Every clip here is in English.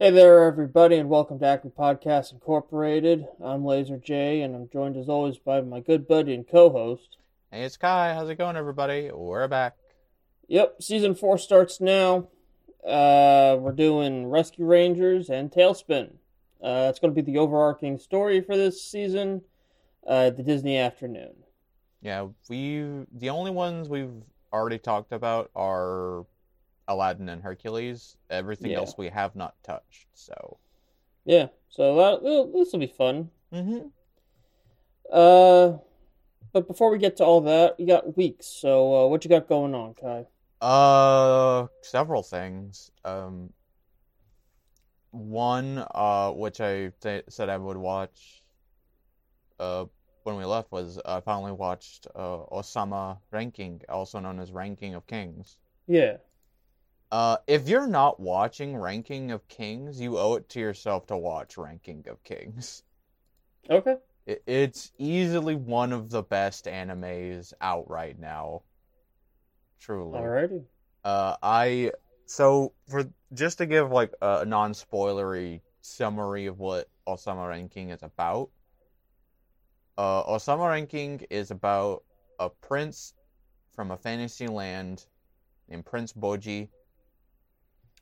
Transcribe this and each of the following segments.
Hey there, everybody, and welcome to Acme Podcast Incorporated. I'm Laser J, and I'm joined as always by my good buddy and co-host. Hey, it's Kai. How's it going, everybody? We're back. Yep, season four starts now. Uh, we're doing Rescue Rangers and Tailspin. Uh, it's going to be the overarching story for this season. Uh, the Disney afternoon. Yeah, we the only ones we've already talked about are Aladdin and Hercules. Everything Yeah. else we have not touched. So. Yeah, so that, this will be fun. Mm-hmm. Uh, but before we get to all that, we got weeks. So uh, what you got going on, Kai? Uh, several things. Um, one, uh, which I th- said I would watch, uh, when we left was I finally watched uh Osama Ranking, also known as Ranking of Kings. Yeah. Uh, if you're not watching Ranking of Kings, you owe it to yourself to watch Ranking of Kings. Okay. It, it's easily one of the best animes out right now. Truly. Alrighty. Uh, I so for just to give like a non-spoilery summary of what Osama Ranking is about. Uh, Osama Ranking is about a prince from a fantasy land named Prince Bojji,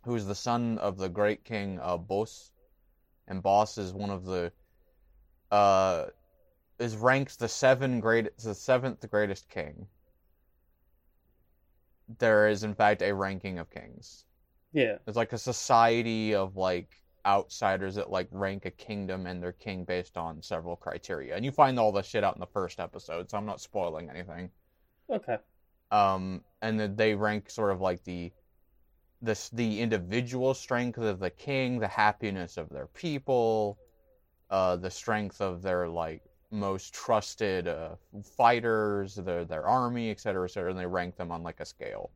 who's the son of the great king uh, Bos, and Bos is one of the uh is ranked the seven great the seventh greatest king there is in fact a ranking of kings. Yeah. it's like a society of like outsiders that like rank a kingdom and their king based on several criteria. And you find all this shit out in the first episode, so I'm not spoiling anything. Okay. Um and then they rank sort of like the this the individual strength of the king, the happiness of their people, uh the strength of their like most trusted uh, fighters, their their army, et cetera, et cetera, and they rank them on like a scale.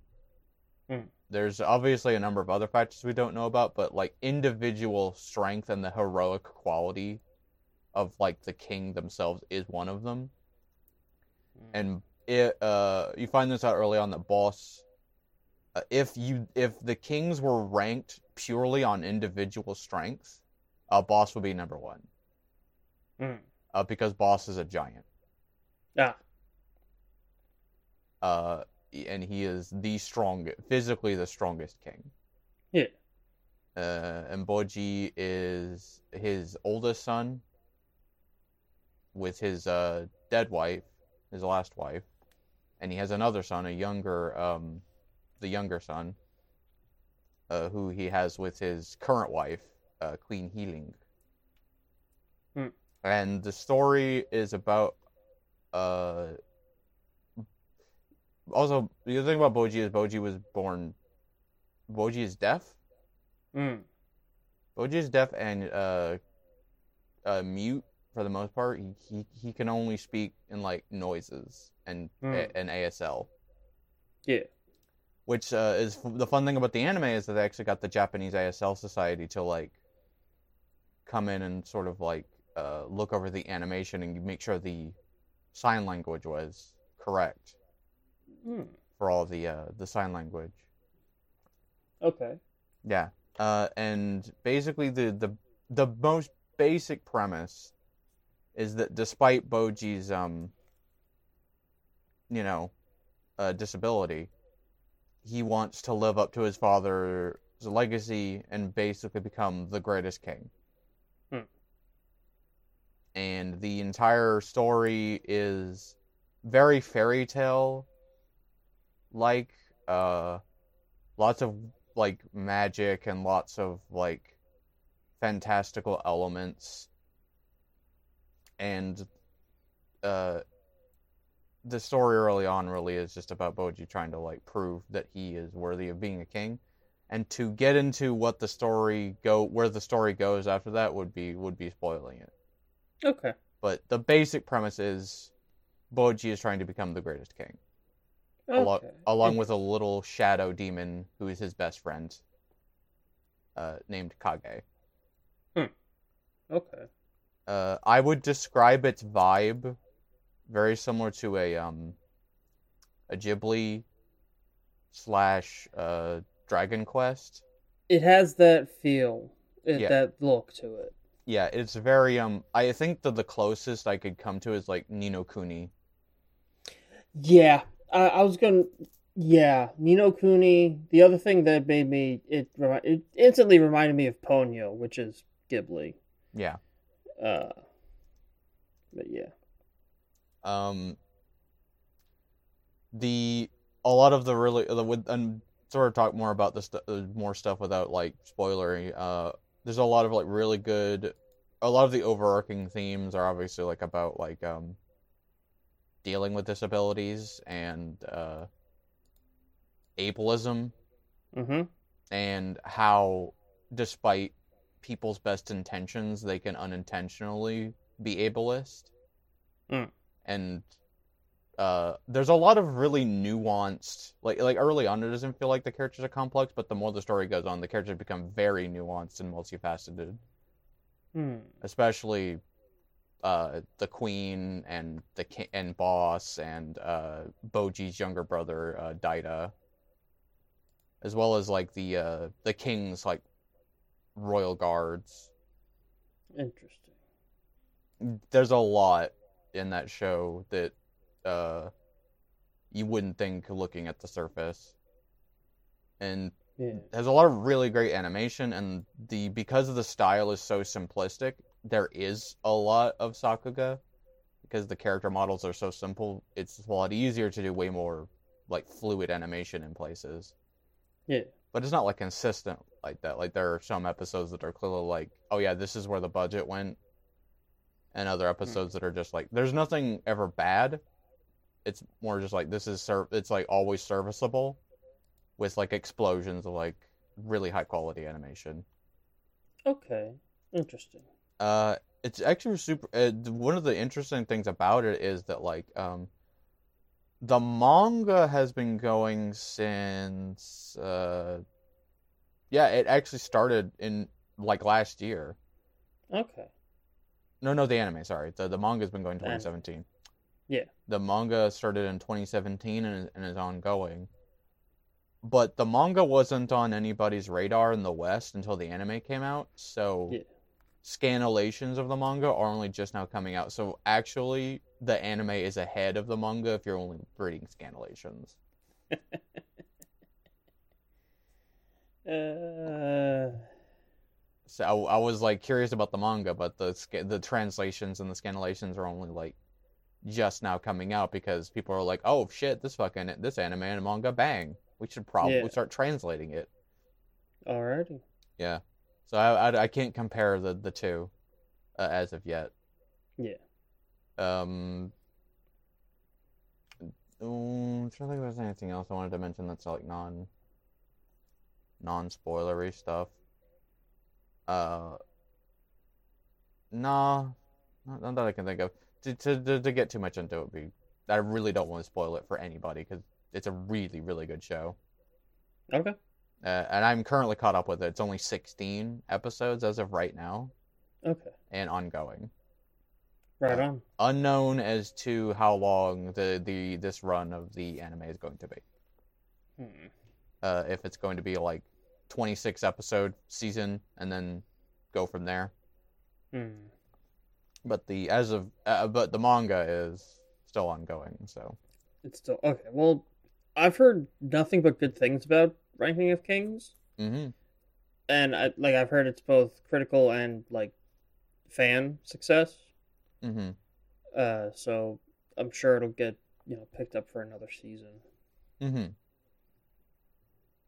Hmm. There's obviously a number of other factors we don't know about, but like individual strength and the heroic quality of like the king themselves is one of them. And it uh you find this out early on that boss if you if the kings were ranked purely on individual strength, uh boss would be number 1 Mm. uh, because boss is a giant. Yeah. Uh, and he is the strongest, physically the strongest king. Yeah. Uh, and Bojji is his oldest son with his uh, dead wife, his last wife, and he has another son, a younger, um, the younger son, uh, who he has with his current wife, uh, Queen Hiling. Hmm. And the story is about, uh, also the other thing about Bojji is Bojji was born, Bojji is deaf. Mm. Bojji is deaf and uh, uh, mute for the most part. He, he he can only speak in like noises and Hmm. and ASL. Yeah. Which uh, is the fun thing about the anime is that they actually got the Japanese ASL Society to like come in and sort of like uh, look over the animation and make sure the sign language was correct Mm. for all the uh, the sign language. Okay. Yeah. Uh, and basically the, the the most basic premise is that despite Bojji's um you know uh, disability, he wants to live up to his father's legacy and basically become the greatest king. Hmm. And the entire story is very fairy tale like uh lots of like magic and lots of like fantastical elements and uh the story early on really is just about Bojji trying to like prove that he is worthy of being a king and to get into what the story go where the story goes after that would be would be spoiling it Okay. but the basic premise is Bojji is trying to become the greatest king along, Okay. along with a little shadow demon who is his best friend, uh, named Kage. Okay. Uh, I would describe its vibe very similar to a um, a Ghibli slash uh, Dragon Quest. It has that feel. it, Yeah. that look to it. Yeah, it's very um. I think that the closest I could come to is like Ni no Kuni. Yeah, I, I was gonna. Yeah, Ni no Kuni. The other thing that made me it it instantly reminded me of Ponyo, which is Ghibli. Yeah. Uh, but yeah, Um. The a lot of the really the with and sort of talk more about this stu- uh, more stuff without like spoilery. Uh, there's a lot of like really good. A lot of the overarching themes are obviously like about like um. Dealing with disabilities and uh. Ableism mm-hmm. and how despite people's best intentions they can unintentionally be ableist Mm. And uh, there's a lot of really nuanced like like early on it doesn't feel like the characters are complex but the more the story goes on the characters become very nuanced and multifaceted Hmm. especially uh, the queen and the ki- and boss and uh, Bojji's younger brother uh, Daida, as well as like the uh, the king's like royal guards. Interesting. There's a lot in that show that uh, you wouldn't think looking at the surface, and Yeah. has a lot of really great animation and the because the style is so simplistic there is a lot of sakuga. Because the character models are so simple it's a lot easier to do way more like fluid animation in places. Yeah. but it's not like consistent like that. Like there are some episodes that are clearly like oh yeah this is where the budget went and other episodes that are just like there's nothing ever bad it's more just like this is ser- it's like always serviceable with like explosions of like really high quality animation Okay. Interesting. uh it's actually super uh, one of the interesting things about it is that like um the manga has been going since uh yeah it actually started in like last year Okay. No no the anime sorry the, the manga's been going The anime. 2017 Yeah. the manga started in 2017 and is, and is ongoing but the manga wasn't on anybody's radar in the west until the anime came out so Yeah. scanlations of the manga are only just now coming out so actually the anime is ahead of the manga if you're only reading scanlations Uh. So I, I was like curious about the manga but the the translations and the scanlations are only like just now coming out because people are like oh shit this fucking this anime and manga bang we should probably Yeah. start translating it Alrighty. Yeah. So I, I, I can't compare the, the two uh, as of yet. Yeah. Um, mm, I'm trying to think if there's anything else I wanted to mention that's like non non spoilery stuff. Uh, nah, not, not that I can think of. To, to to to get too much into it, be I really don't want to spoil it for anybody because it's a really really good show. Okay. Uh, and I'm currently caught up with it. It's only 16 episodes as of right now Okay. and ongoing. Right Uh, on. Unknown as to how long the, the this run of the anime is going to be. Hmm. Uh, if it's going to be like 26 episode season and then go from there. Hmm. But the as of uh, but the manga is still ongoing. So It's still okay. Well, I've heard nothing but good things about Ranking of Kings, hmm and I like I've heard it's both critical and like fan success. hmm Uh, so I'm sure it'll get you know picked up for another season. hmm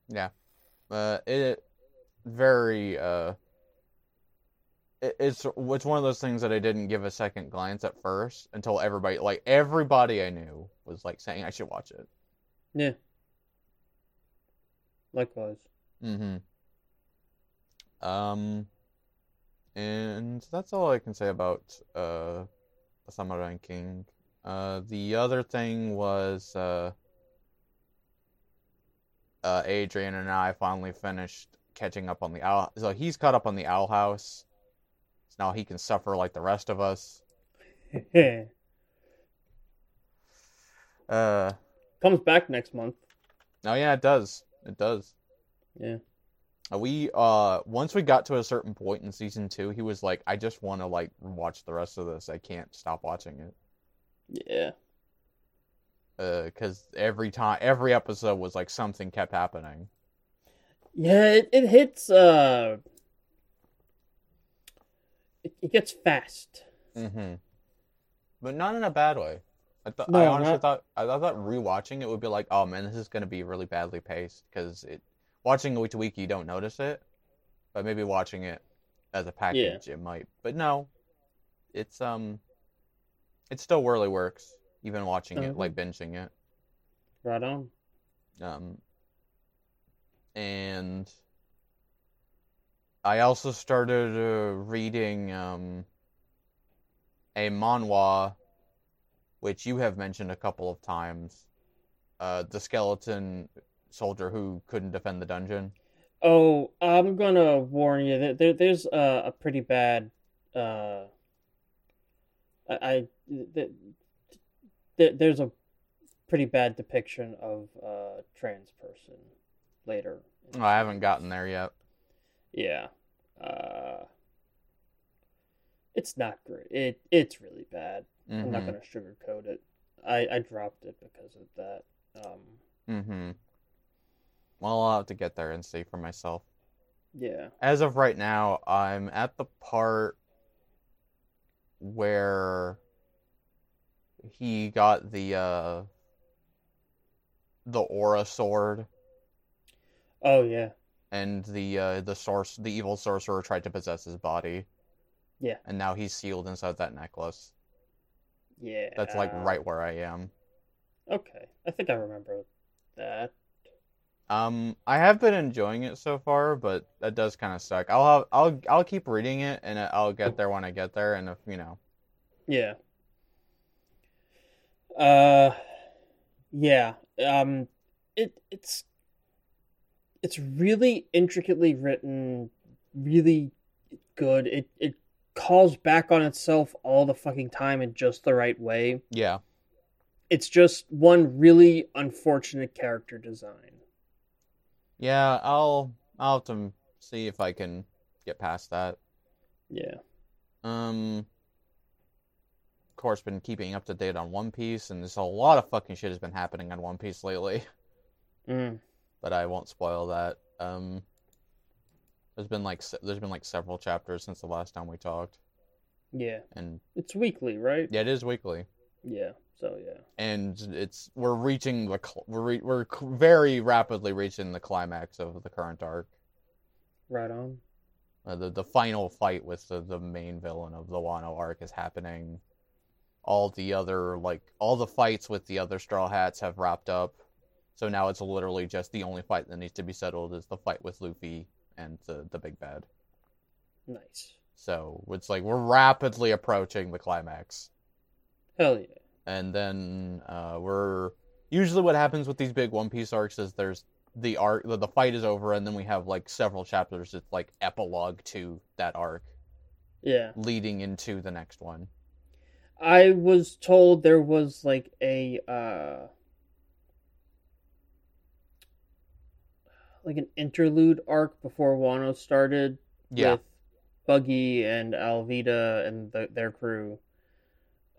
Yeah. Uh, it very uh. It, it's it's one of those things that I didn't give a second glance at first until everybody like everybody I knew was like saying I should watch it. Yeah. Likewise. Mm-hmm. Um, and that's all I can say about uh, Osama Ranking. Uh, the other thing was uh, uh, Adrian and I finally finished catching up on the owl. So he's caught up on the Owl House. So now he can suffer like the rest of us. Uh, Comes back next month. oh yeah, it does. It does. Yeah. Uh, We uh once we got to a certain point in season two, he was like, "I just want to like watch the rest of this. I can't stop watching it." Yeah. Because every time, every episode was like something kept happening. Yeah, it, it hits uh it, it gets fast. hmm But not in a bad way. I thought No, I honestly not- thought I thought rewatching it would be like, oh man, this is gonna be really badly paced because it watching it week to week you don't notice it, but maybe watching it as a package it might. But no, it's um, it still really works even watching it like binging it. Right on. Um, and I also started uh, reading um, a manhwa, which you have mentioned a couple of times. Uh, the skeleton soldier who couldn't defend the dungeon. Oh, I'm gonna warn you. There, there there's a, a pretty bad. Uh, I, I th- there's a pretty bad depiction of a trans person later. Oh, I haven't gotten there yet. Yeah. Uh, it's not great. It it's really bad. I'm not Mhm. gonna sugarcoat it. I I dropped it because of that. Um, Mm-hmm. Well, I'll have to get there and see for myself. yeah. As of right now, I'm at the part where he got the uh the aura sword Oh yeah. and the uh the source the evil sorcerer tried to possess his body. Yeah. And now he's sealed inside that necklace. Yeah. That's like right where I am. Okay. I think I remember that. Um, I have been enjoying it so far, but that does kind of suck. I'll have, I'll I'll keep reading it, and I'll get there when I get there. And if you know, Yeah. Uh yeah. Um it it's it's really intricately written, really good. It it calls back on itself all the fucking time in just the right way. yeah, It's just one really unfortunate character design. yeah, I'll I'll have to see if I can get past that. Yeah. Um, course, been keeping up to date on One Piece, and there's a lot of fucking shit has been happening on One Piece lately. Mm. But I won't spoil that. Um, there's been like there's been like several chapters since the last time we talked, Yeah. and It's weekly, right? yeah, it is weekly. Yeah. So yeah. and it's we're reaching the cl- we're re- we're very rapidly reaching the climax of the current arc. Right on. Uh, the the final fight with the, the main villain of the Wano arc is happening. All the other like all the fights with the other Straw Hats have wrapped up, so now it's literally just the only fight that needs to be settled is the fight with Luffy and the the big bad. Nice. So it's like we're rapidly approaching the climax. Hell yeah. and then uh, we're usually what happens with these big One Piece arcs is there's the arc the, the fight is over and then we have like several chapters it's like epilogue to that arc Yeah. leading into the next one I was told there was like a uh like an interlude arc before Wano started yeah with Buggy and Alvida and the, their crew.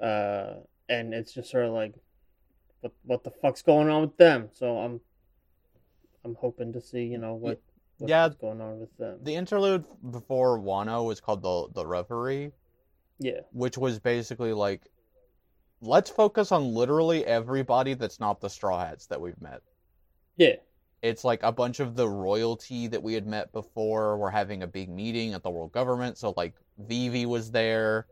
Uh and it's just sort of like what what the fuck's going on with them? So I'm I'm hoping to see, you know, what what's, Yeah. what's going on with them. the interlude before Wano was called the the Reverie Yeah. which was basically like let's focus on literally everybody that's not the Straw Hats that we've met Yeah. it's like a bunch of the royalty that we had met before. We're having a big meeting at the world government, so like Vivi was there.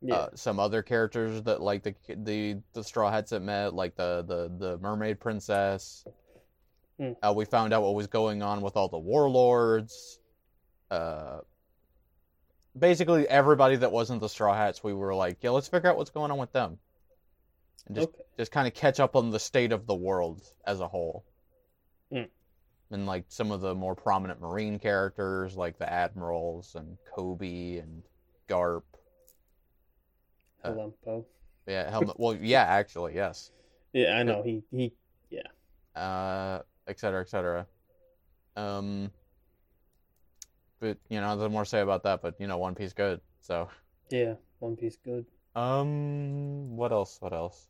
Yeah. Uh, some other characters that like the the the Straw Hats that met, like the the the Mermaid Princess. Hmm. Uh, we found out what was going on with all the warlords. Uh, basically everybody that wasn't the Straw Hats, we were like, yeah, let's figure out what's going on with them, and just okay. just kind of catch up on the state of the world as a whole. Hmm. And like some of the more prominent marine characters, like the admirals and Koby and Garp. Uh. Yeah, helmet. well, yeah, actually, yes. Yeah, I know. He he Yeah. Uh, et cetera, et cetera. Um, but you know, there's more to say about that. But you know, One Piece good. So, Yeah, One Piece good. um, what else? What else?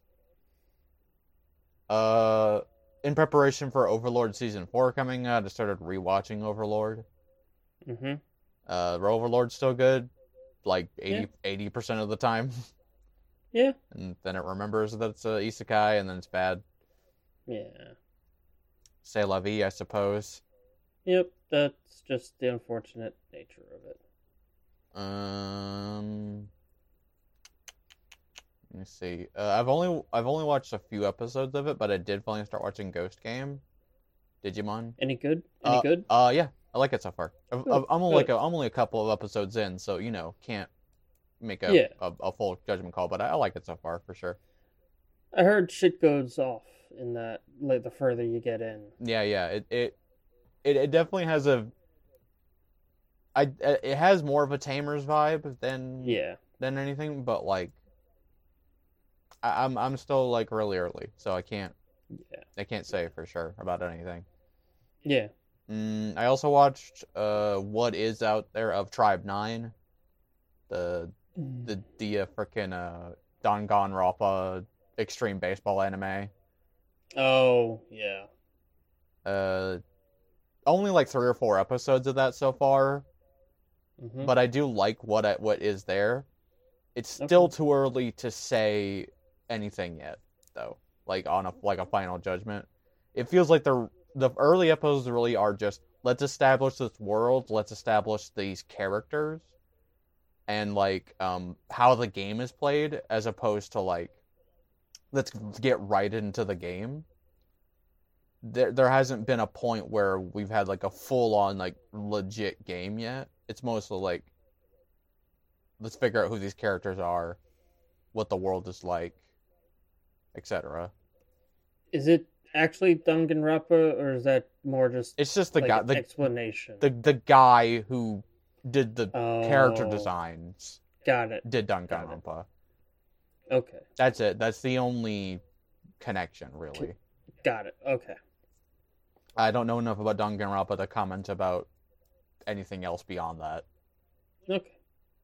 Uh, in preparation for Overlord season four coming out, I started rewatching Overlord. Mm-hmm. Uh, Overlord's still good, like 80 percent of the time, Yeah. and then it remembers that it's a isekai, and then it's bad. Yeah. Say la vie, I suppose. Yep. That's just the unfortunate nature of it. Um, let me see. Uh, I've only I've only watched a few episodes of it, but I did finally start watching Ghost Game. Digimon. Any good? Any Uh, good? Uh, yeah, I like it so far. I've- I'm only like a, I'm only a couple of episodes in, so you know can't make a Yeah. a, a full judgment call, but I, I like it so far for sure. I heard shit goes off in that. Like the further you get in. Yeah, yeah. It it it, it definitely has a. I it has more of a Tamers vibe than Yeah. than anything, but like, I, I'm I'm still like really early, so I can't Yeah. I can't say for sure about anything. Yeah. Mm, I also watched uh what is out there of Tribe Nine, the the the uh, frickin' uh Danganronpa extreme baseball anime. Oh yeah. Uh, only like three or four episodes of that so far, hmm but I do like what I, what is there. It's still Okay. too early to say anything yet, though. Like on a like a final judgment, it feels like the the early episodes really are just let's establish this world, let's establish these characters, and like um how the game is played, as opposed to like let's get right into the game. There there hasn't been a point where we've had like a full on like legit game yet. It's mostly like let's figure out who these characters are, what the world is like, etc. Is it actually Danganronpa, or is that more just It's just the like guy the, explanation? the the guy who did the character Oh, designs Got it. did Got it. Danganronpa. Okay. That's it. That's the only connection really. Got it. Okay. I don't know enough about Danganronpa to comment about anything else beyond that. Okay.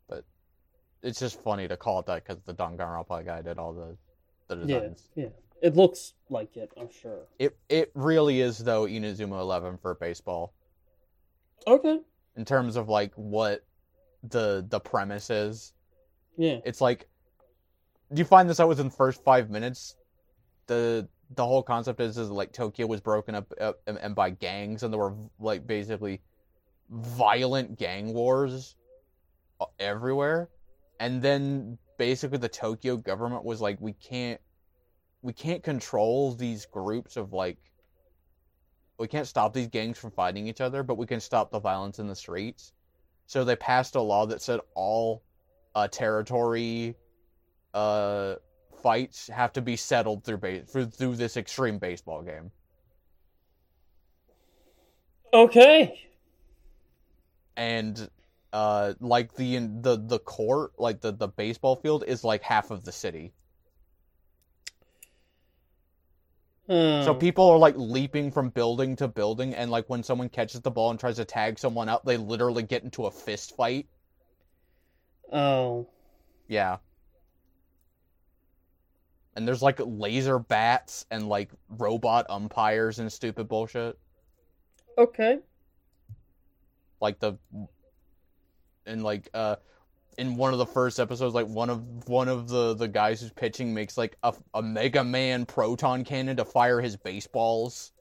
But it's just funny to call it that because the Danganronpa guy did all the the designs. Yeah. Yeah. It looks like it. I'm sure. It it really is though Inazuma Eleven for baseball Okay. in terms of like what the the premise is. Yeah. It's like do you find this out within the first five minutes. The the whole concept is is like Tokyo was broken up, up and, and by gangs, and there were like basically violent gang wars uh, everywhere. And then basically the Tokyo government was like, we can't we can't control these groups of like we can't stop these gangs from fighting each other, but we can stop the violence in the streets. So they passed a law that said all uh, territory uh, fights have to be settled through ba- through, through this extreme baseball game. Okay. And uh, like the the the court, like the the baseball field, is like half of the city. So Um, people are like leaping from building to building, and like when someone catches the ball and tries to tag someone up, they literally get into a fist fight. Oh. Yeah. And there's like laser bats and like robot umpires and stupid bullshit. Okay. Like the and like uh in one of the first episodes like one of one of the the guys who's pitching makes like a, a mega man proton cannon to fire his baseballs.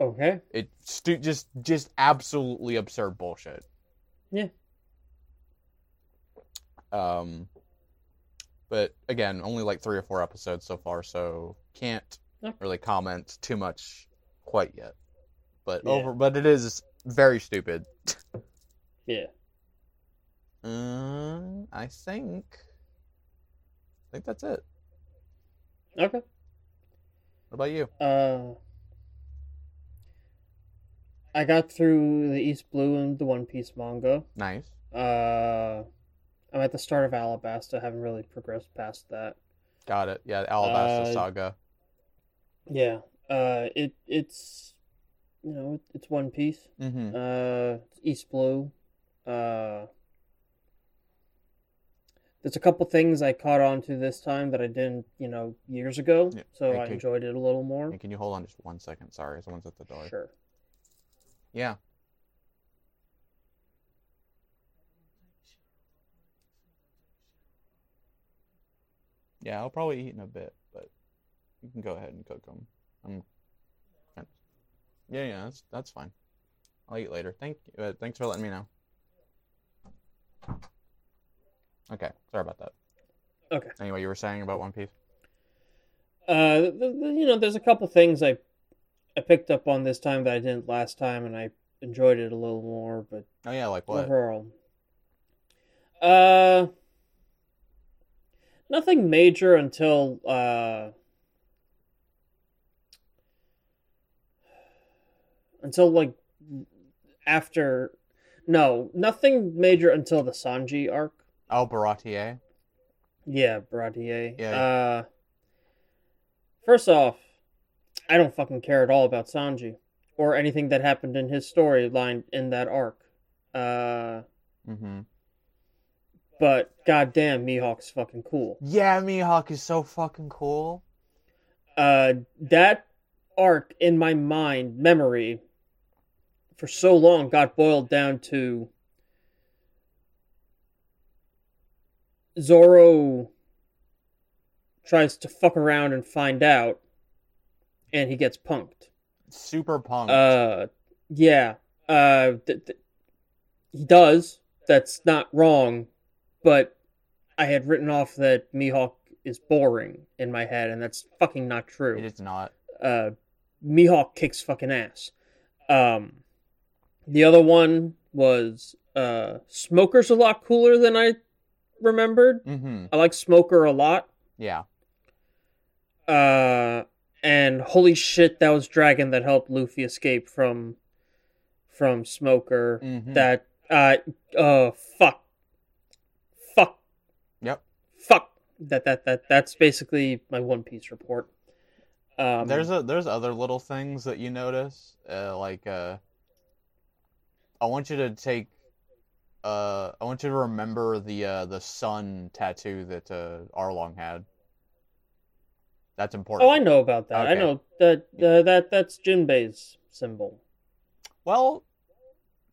Okay. It stu- just just absolutely absurd bullshit. Yeah. Um but again, only like 3 or 4 episodes so far, so can't really comment too much quite yet. But Yeah. over but it is very stupid. Yeah. Um, I think I think that's it. Okay. What about you? Uh, I got through the East Blue and the One Piece manga. Nice. Uh, I'm at the start of Alabasta. Haven't really progressed past that. Got it. Yeah, Alabasta Uh, Saga. Yeah. Uh, it it's you know, it, it's One Piece. Mm-hmm. Uh, it's East Blue. Uh, there's a couple things I caught on to this time that I didn't, you know, years ago. Yeah, So I I could- enjoyed it a little more. Can you hold on just one second? Sorry, someone's at the door. Sure. Yeah. Yeah, I'll probably eat in a bit, but you can go ahead and cook them. I'm. Yeah, yeah, that's that's fine. I'll eat later. Thank you. Uh, thanks for letting me know. Okay, sorry about that. Okay. Anyway, you were saying about One Piece. Uh, the, the, you know, there's a couple things I I picked up on this time that I didn't last time, and I enjoyed it a little more. But Oh yeah, like what? overall, uh, nothing major until uh until like after. No, nothing major until the Sanji arc. Oh, Baratie. Yeah, Baratie. Yeah. Uh, first off, I don't fucking care at all about Sanji or anything that happened in his storyline in that arc. Uh, Mm-hmm. But goddamn, Mihawk's fucking cool. Yeah, Mihawk is so fucking cool. Uh, that arc in my mind, memory, for so long got boiled down to Zoro tries to fuck around and find out, and he gets punked. Super punked. Uh, yeah. Uh, th- th- he does. That's not wrong, but I had written off that Mihawk is boring in my head, and that's fucking not true it is not. uh, Mihawk kicks fucking ass. Um, the other one was uh, Smoker's a lot cooler than I remembered. Mm-hmm. I like Smoker a lot. Yeah. Uh, and holy shit, that was Dragon that helped Luffy escape from from Smoker. Mm-hmm. That uh, uh, fuck. Fuck. That that that that's basically my One Piece report. Um, there's a there's other little things that you notice, uh, like uh, I want you to take, uh, I want you to remember the uh, the sun tattoo that uh, Arlong had. That's important. Oh, I know about that. I know that uh, that that's Jinbei's symbol. Well,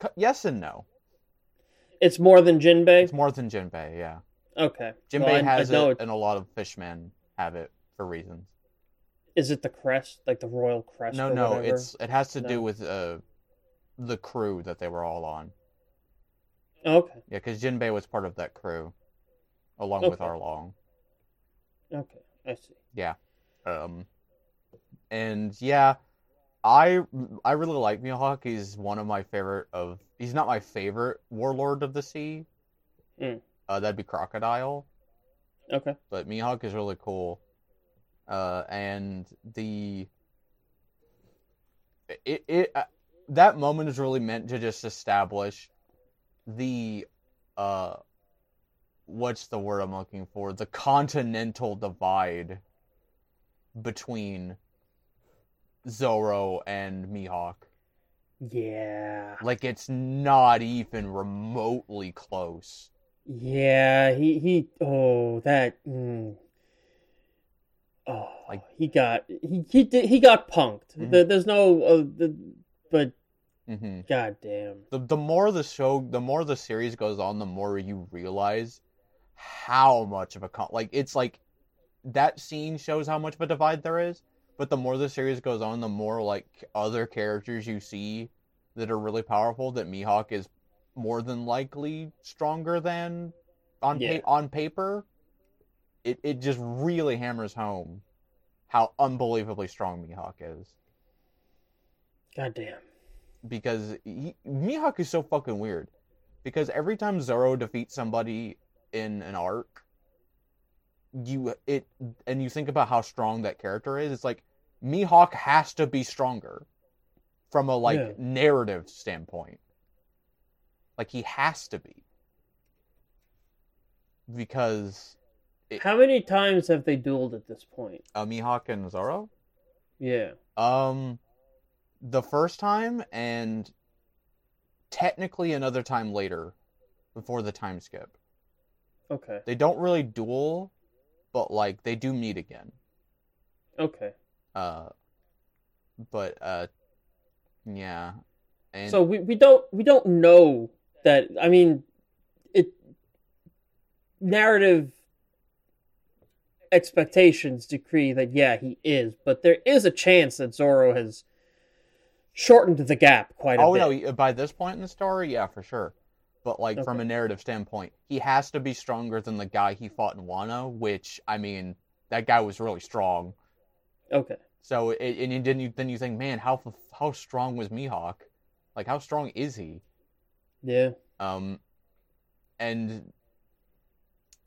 c- yes and no. It's more than Jinbei. It's more than Jinbei. Yeah, Okay. Jinbei Well, I- has I know it, and a lot of fishmen have it for reasons. Is it the crest, like the royal crest? No, no, whatever? it's it has to do with uh, the crew that they were all on. okay. Yeah, because Jinbei was part of that crew, along with Arlong. Okay, I see. Yeah, um, and yeah, I I really like Mihawk. He's one of my favorite of. He's not my favorite warlord of the sea. Mm. Uh, that'd be Crocodile, Okay. but Mihawk is really cool. Uh, and the it it uh, that moment is really meant to just establish the uh what's the word I'm looking for? The continental divide between Zoro and Mihawk. Yeah. Like it's not even remotely close. Yeah. He he. Oh, that. Mm. Oh, Like- he got he he did he got punked. Mhm. There- There's no. Uh, the, but hmm goddamn. The the more the show, the more the series goes on, the more you realize how much of a con- like it's like that scene shows how much of a divide there is. But the more the series goes on, the more like other characters you see that are really powerful. That Mihawk is more than likely stronger than on Yeah. pa- on paper. It it just really hammers home how unbelievably strong Mihawk is Goddamn. because he, Mihawk is so fucking weird. Because every time Zoro defeats somebody in an arc, you it and you think about how strong that character is. It's like Mihawk has to be stronger from a like Yeah. narrative standpoint. Like he has to be because It- How many times have they dueled at this point? uh, Mihawk and Zoro. Yeah. Um, the first time and technically another time later before the time skip. Okay. They don't really duel, but like they do meet again. Okay. Uh but uh yeah. And So we, we don't we don't know that I mean it narrative expectations decree that yeah he is, but there is a chance that Zoro has shortened the gap quite a Oh bit. Oh no, by this point in the story, yeah, for sure. But like from a narrative standpoint, he has to be stronger than the guy he fought in Wano, which I mean, that guy was really strong. Okay. So it, and then you then you think, man, how how strong was Mihawk? Like how strong is he? Yeah. Um, and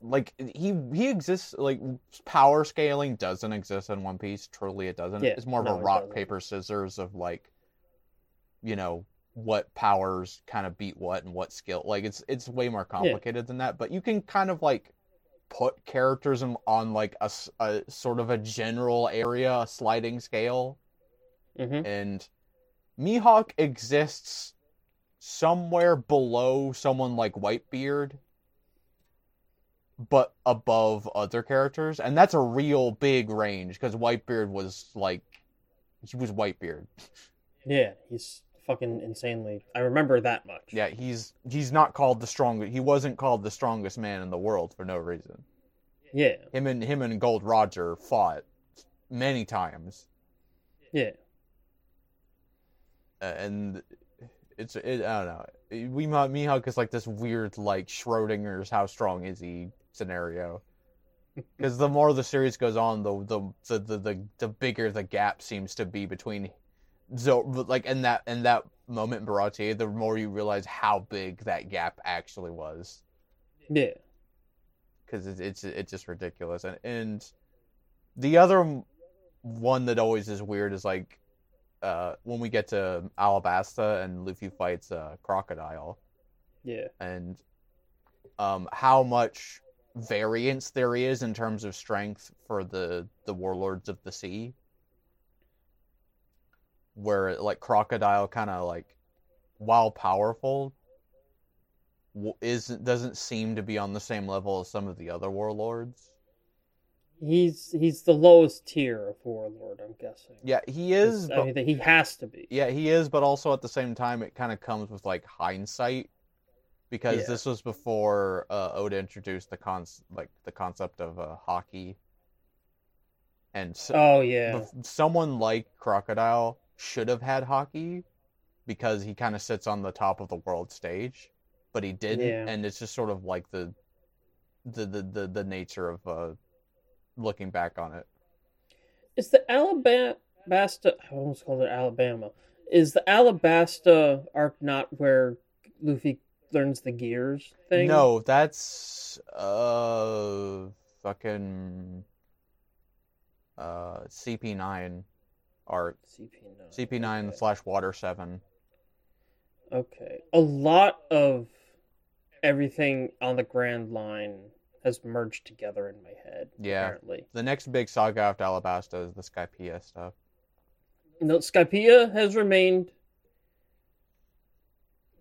like he he exists like power scaling doesn't exist in One Piece. Truly, it doesn't. Yeah, it's more no, of a rock paper scissors of like, you know, what powers kind of beat what and what skill. Like it's it's way more complicated than that. But you can kind of like put characters on, on like a sort of a general area, a sliding scale hmm and Mihawk exists somewhere below someone like Whitebeard, but above other characters, and that's a real big range because Whitebeard was like he was Whitebeard. Yeah, he's fucking insanely. I remember that much. Yeah, he's he's not called the strongest. He wasn't called the strongest man in the world for no reason. Yeah. Him and him and Gold Roger fought many times. Yeah. and it's it, I don't know. We Mihawk is like this weird like Schrodinger's how strong is he scenario. Because the more the series goes on, the the, the the the the bigger the gap seems to be between so like in that in that moment in Baratie, the more you realize how big that gap actually was. Yeah. Because it's it's it's just ridiculous. And and the other one that always is weird is like uh, when we get to Alabasta and Luffy fights uh, Crocodile, Yeah. and um, how much variance there is in terms of strength for the the warlords of the sea, where like Crocodile kind of like, while powerful, isn't doesn't seem to be on the same level as some of the other warlords. He's he's the lowest tier of warlord, I'm guessing. Yeah, he is. I mean, he has to be. Yeah, he is, but also at the same time, it kind of comes with like hindsight, because Yeah. this was before uh, Oda introduced the cons like the concept of uh, Haki, and so, Oh yeah. someone like Crocodile should have had Haki, because he kind of sits on the top of the world stage, but he didn't, Yeah. and it's just sort of like the the the the, the nature of uh, looking back on it. Is the Alabasta? I almost called it Alabama. Is the Alabasta arc not where Luffy learns the gears thing? No, that's uh fucking uh CP9 art CP9. CP9 Okay. slash Water Seven. Okay. A lot of everything on the Grand Line has merged together in my head. Yeah. Apparently. The next big saga after Alabasta is the Skypiea stuff. No, Skypiea has remained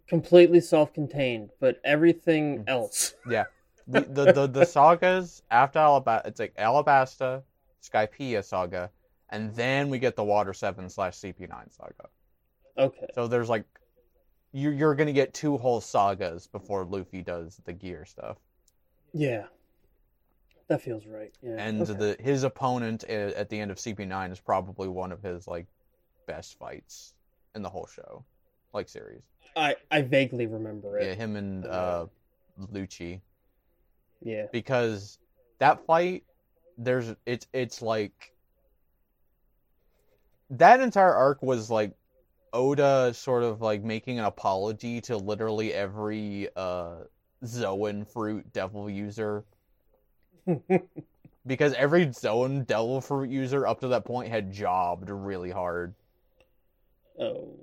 completely self-contained, but everything Mm. else. Yeah, the the the, the sagas after Alabasta, it's like Alabasta, Skypiea saga, and then we get the Water Seven slash CP9 saga. Okay. So there's like you're, you're gonna get two whole sagas before Luffy does the gear stuff. Yeah. That feels right. Yeah. and okay. the his opponent at the end of CP9 is probably one of his like best fights in the whole show, like series. I I vaguely remember it. Yeah, him and uh, Lucci Yeah. because that fight there's it's it's like that entire arc was like Oda sort of like making an apology to literally every uh Zoan fruit devil user because every Zoan devil fruit user up to that point had jobbed really hard. oh.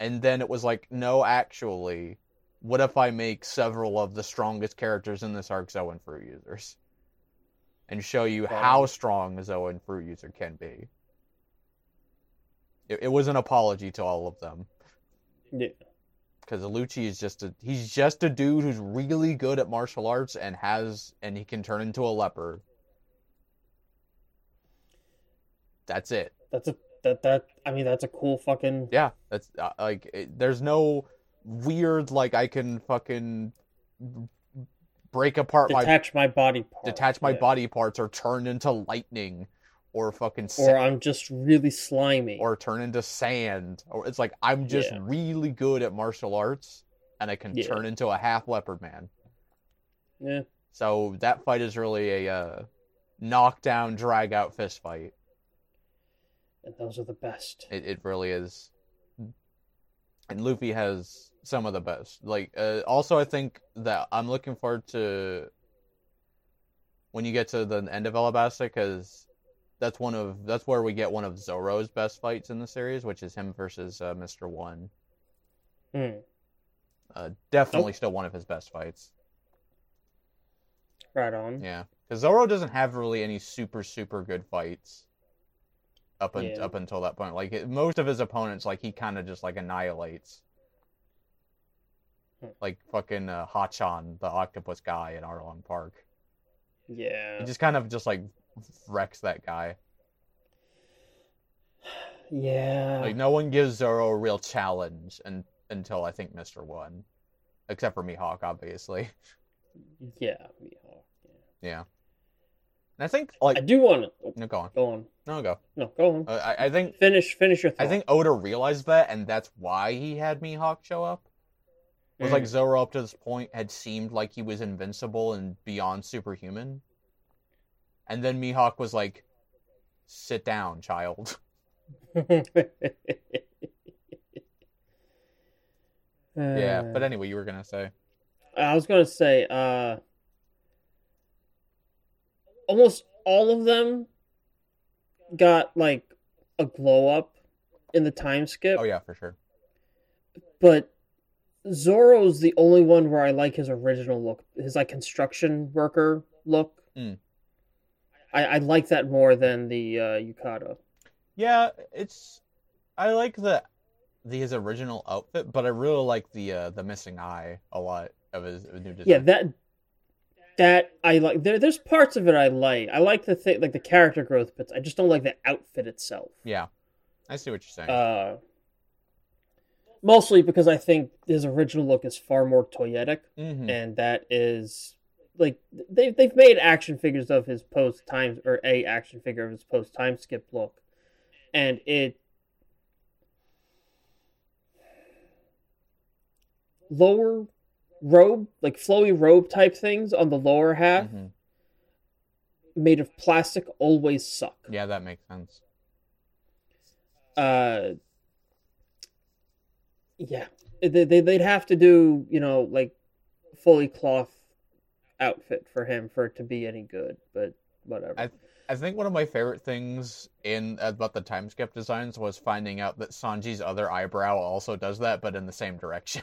And then it was like, no, actually, what if I make several of the strongest characters in this arc Zoan fruit users? And show you Wow. how strong a Zoan fruit user can be. It, it was an apology to all of them Yeah. Because Lucci is just a he's just a dude who's really good at martial arts and has and he can turn into a leopard. That's it. That's a that that I mean that's a cool fucking Yeah, that's uh, like it, there's no weird like I can fucking break apart my detach my body part. detach my yeah. body parts or turn into lightning or fucking sa- Or I'm just really slimy. or turn into sand or it's like I'm just Yeah. really good at martial arts and I can Yeah. turn into a half leopard man. yeah. So that fight is really a uh, knockdown drag out fist fight. And those are the best. It it really is. And Luffy has some of the best. Like uh, also I think that I'm looking forward to when you get to the end of Alabasta because that's one of that's where we get one of Zoro's best fights in the series, which is him versus uh, Mr. One. Hmm. Uh, definitely still one of his best fights. Right on. Yeah, because Zoro doesn't have really any super super good fights up un- Yeah. up until that point. Like it- most of his opponents, like he kind of just like annihilates. Hmm. Like fucking uh, Hatchan, the octopus guy in Arlong Park. Yeah. He just kind of just like wrecks that guy. Yeah. Like no one gives Zoro a real challenge and, until I think Mister One, except for Mihawk, obviously. yeah. Mihawk, yeah. Yeah, and I think like I do want to oh, no, go on, go on. no go. No, go on. Uh, I I think Finish finish your thought. I think Oda realized that, and that's why he had Mihawk show up. It was like Mm. Zoro up to this point had seemed like he was invincible and beyond superhuman. And then Mihawk was like, sit down, child. yeah, but Uh, anyway, you were gonna say. I was gonna say, uh, almost all of them got like a glow up in the time skip, Oh yeah, for sure. but Zoro's the only one where I like his original look, his like construction worker look. Mm. I, I like that more than the uh, Yukata. Yeah, it's I like the the his original outfit, but I really like the uh the missing eye a lot of his new design. Yeah, that that I like. There, there's parts of it I like. I like the thing, like the character growth bits. I just don't like the outfit itself. yeah. I see what you're saying. Uh, mostly because I think his original look is far more toyetic, hmm and that is like they they've made action figures of his post times or a action figure of his post time skip look, and it lower robe like flowy robe type things on the lower half hmm made of plastic always suck. Yeah, that makes sense. uh yeah they, they they'd have to do you know like fully cloth outfit for him for it to be any good but whatever. I- I think one of my favorite things in about the time skip designs was finding out that Sanji's other eyebrow also does that, but in the same direction.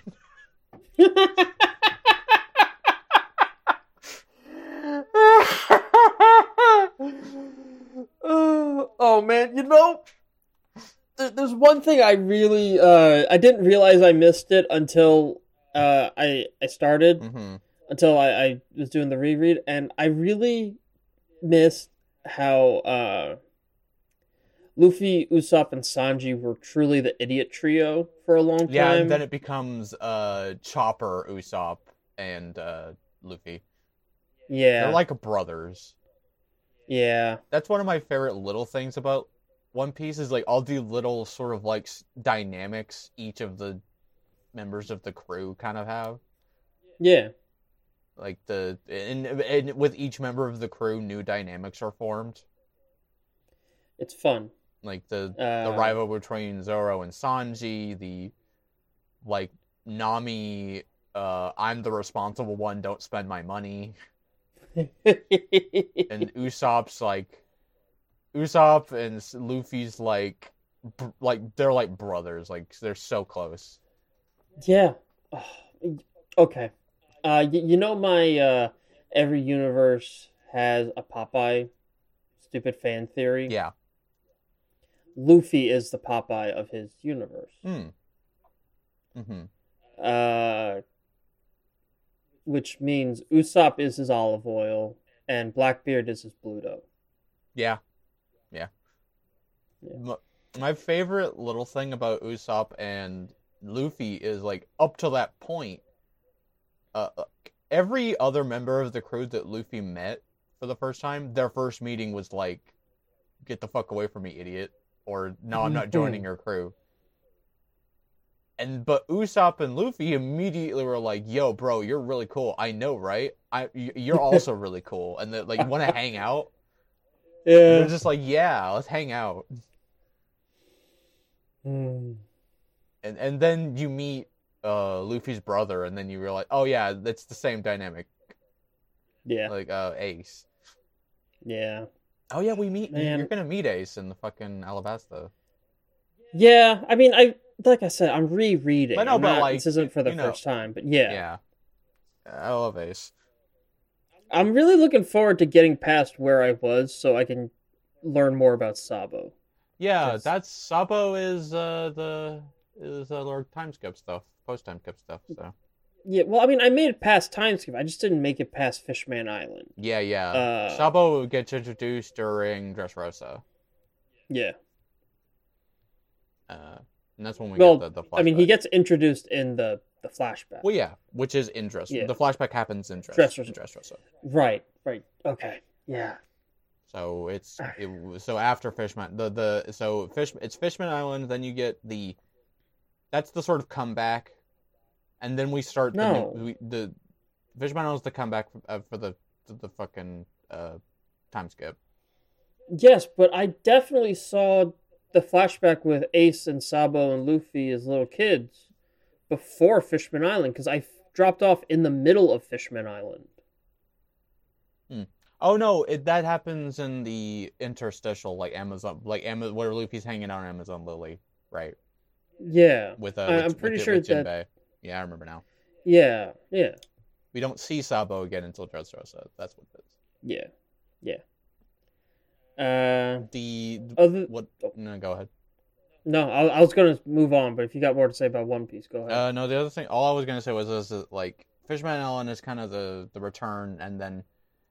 Uh, oh man you know there- there's one thing i really uh i didn't realize i missed it until uh i i started. Hmm until I, I was doing the reread, and I really missed how uh, Luffy, Usopp, and Sanji were truly the idiot trio for a long time. Yeah, and then it becomes uh, Chopper, Usopp, and uh, Luffy. yeah, They're like brothers. yeah, That's one of my favorite little things about One Piece is like all the little sort of like dynamics each of the members of the crew kind of have. yeah, Like the and, and with each member of the crew, new dynamics are formed. it's fun. Like the Uh, the rival between Zoro and Sanji, the like Nami, uh, I'm the responsible one, don't spend my money. And Usopp's like Usopp and Luffy's like br- like they're like brothers, like they're so close. yeah. Oh, okay. Uh, y- you know my uh, every universe has a Popeye stupid fan theory. Yeah. Luffy is the Popeye of his universe. Mm. Mm-hmm. Uh, which means Usopp is his olive oil and Blackbeard is his Bluto. Yeah. Yeah. Yeah. My, my favorite little thing about Usopp and Luffy is like up to that point, uh, uh, every other member of the crew that Luffy met for the first time, their first meeting was like, "Get the fuck away from me, idiot!" or "No, I'm not joining your crew." And but Usopp and Luffy immediately were like, "Yo, bro, you're really cool. I know, right? I you're also really cool, and that like you want to hang out." Yeah, They're just like, "Yeah, let's hang out." Hmm. and and then you meet uh Luffy's brother, and then you realize, oh yeah, it's the same dynamic, Yeah. like uh Ace. Yeah. Oh yeah, we meet. Man. You're gonna meet Ace in the fucking Alabasta. Yeah. I mean, I like I said, I'm rereading. But no, I'm but, not- like, this isn't for the you know. first time, but yeah. Yeah. I love Ace. I'm really looking forward to getting past where I was, so I can learn more about Sabo. Yeah, that's Sabo is uh the is uh Lord time skip stuff, post time skip stuff. So Yeah. Well, I mean, I made it past time skip. I just didn't make it past Fishman Island. yeah, yeah. Uh, Sabo gets introduced during Dressrosa, Yeah. uh, and that's when we Well, get the, the I mean, he gets introduced in the the flashback. Well, yeah, which is in Dress. Yeah. The flashback happens in Dress. Dressrosa. Dressrosa. Right. Right. Okay. Yeah. So it's it, so after Fishman the the so fish it's Fishman Island. Then you get the that's the sort of comeback, and then we start the No. we, the Fishman Island's the comeback for, uh, for the the, the fucking uh, time skip. Yes, but I definitely saw the flashback with Ace and Sabo and Luffy as little kids before Fishman Island because I f- dropped off in the middle of Fishman Island. Oh no, it that happens in the interstitial like Amazon like Amazon where Luffy's hanging out on Amazon Lily, right? Yeah. With uh, with, I'm pretty with, sure with that- Jinbei. Yeah, I remember now. Yeah. Yeah. We don't see Sabo again until Dressrosa. That's what it is. Yeah. Yeah. Uh, The other what? No, go ahead. no, I, I was gonna move on, but if you got more to say about One Piece, go ahead. Uh, no, the other thing, all I was gonna say was, is that, like Fishman Island is kind of the the return, and then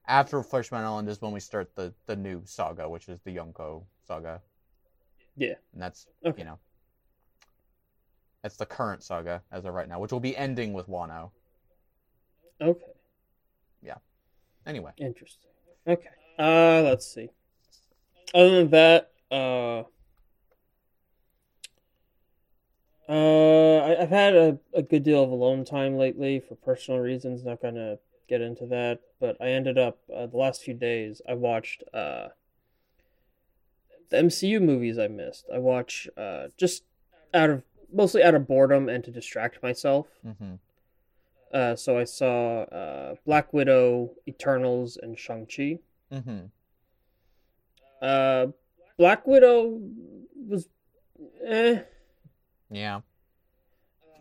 after Fishman Island is when we start the the new saga, which is the Yonko saga. Yeah. and that's Okay. you know, that's the current saga as of right now, which will be ending with Wano. okay. Yeah. Anyway, Interesting. Okay. Uh, let's see. Other than that, uh, uh, I, I've had a, a good deal of alone time lately for personal reasons. Not gonna get into that, but I ended up uh, the last few days. I watched uh the MCU movies I missed. I watch uh just out of mostly out of boredom and to distract myself. hmm Uh, so I saw uh, Black Widow, Eternals, and Shang Chi. hmm Uh, Black Widow was, eh. yeah,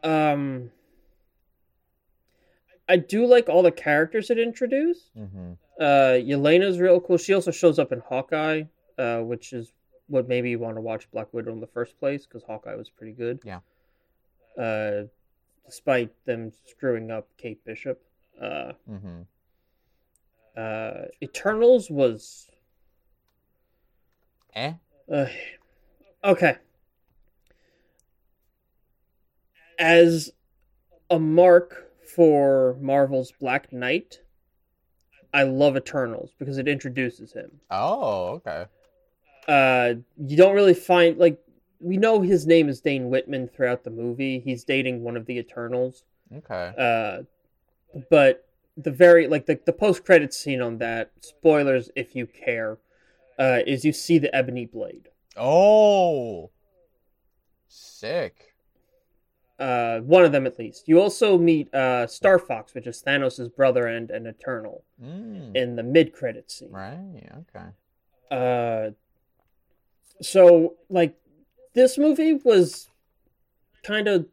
Um, I do like all the characters it introduced. hmm Uh, Yelena's real cool. She also shows up in Hawkeye, uh, which is what made me want to watch Black Widow in the first place because Hawkeye was pretty good. Yeah. Uh, despite them screwing up Kate Bishop. Uh, hmm uh, Eternals was eh, Uh, okay. As a mark for Marvel's Black Knight, I love Eternals because it introduces him. oh, okay, Uh, you don't really find like we know his name is Dane Whitman throughout the movie. He's dating one of the Eternals. okay, Uh, but the very like the, the post credit scene on that spoilers if you care uh, is you see the ebony blade. oh, sick. uh, one of them at least. You also meet uh, Star Fox, which is Thanos' brother and an Eternal, Mm, in the mid-credit scene. right, okay. Uh, so like this movie was kind of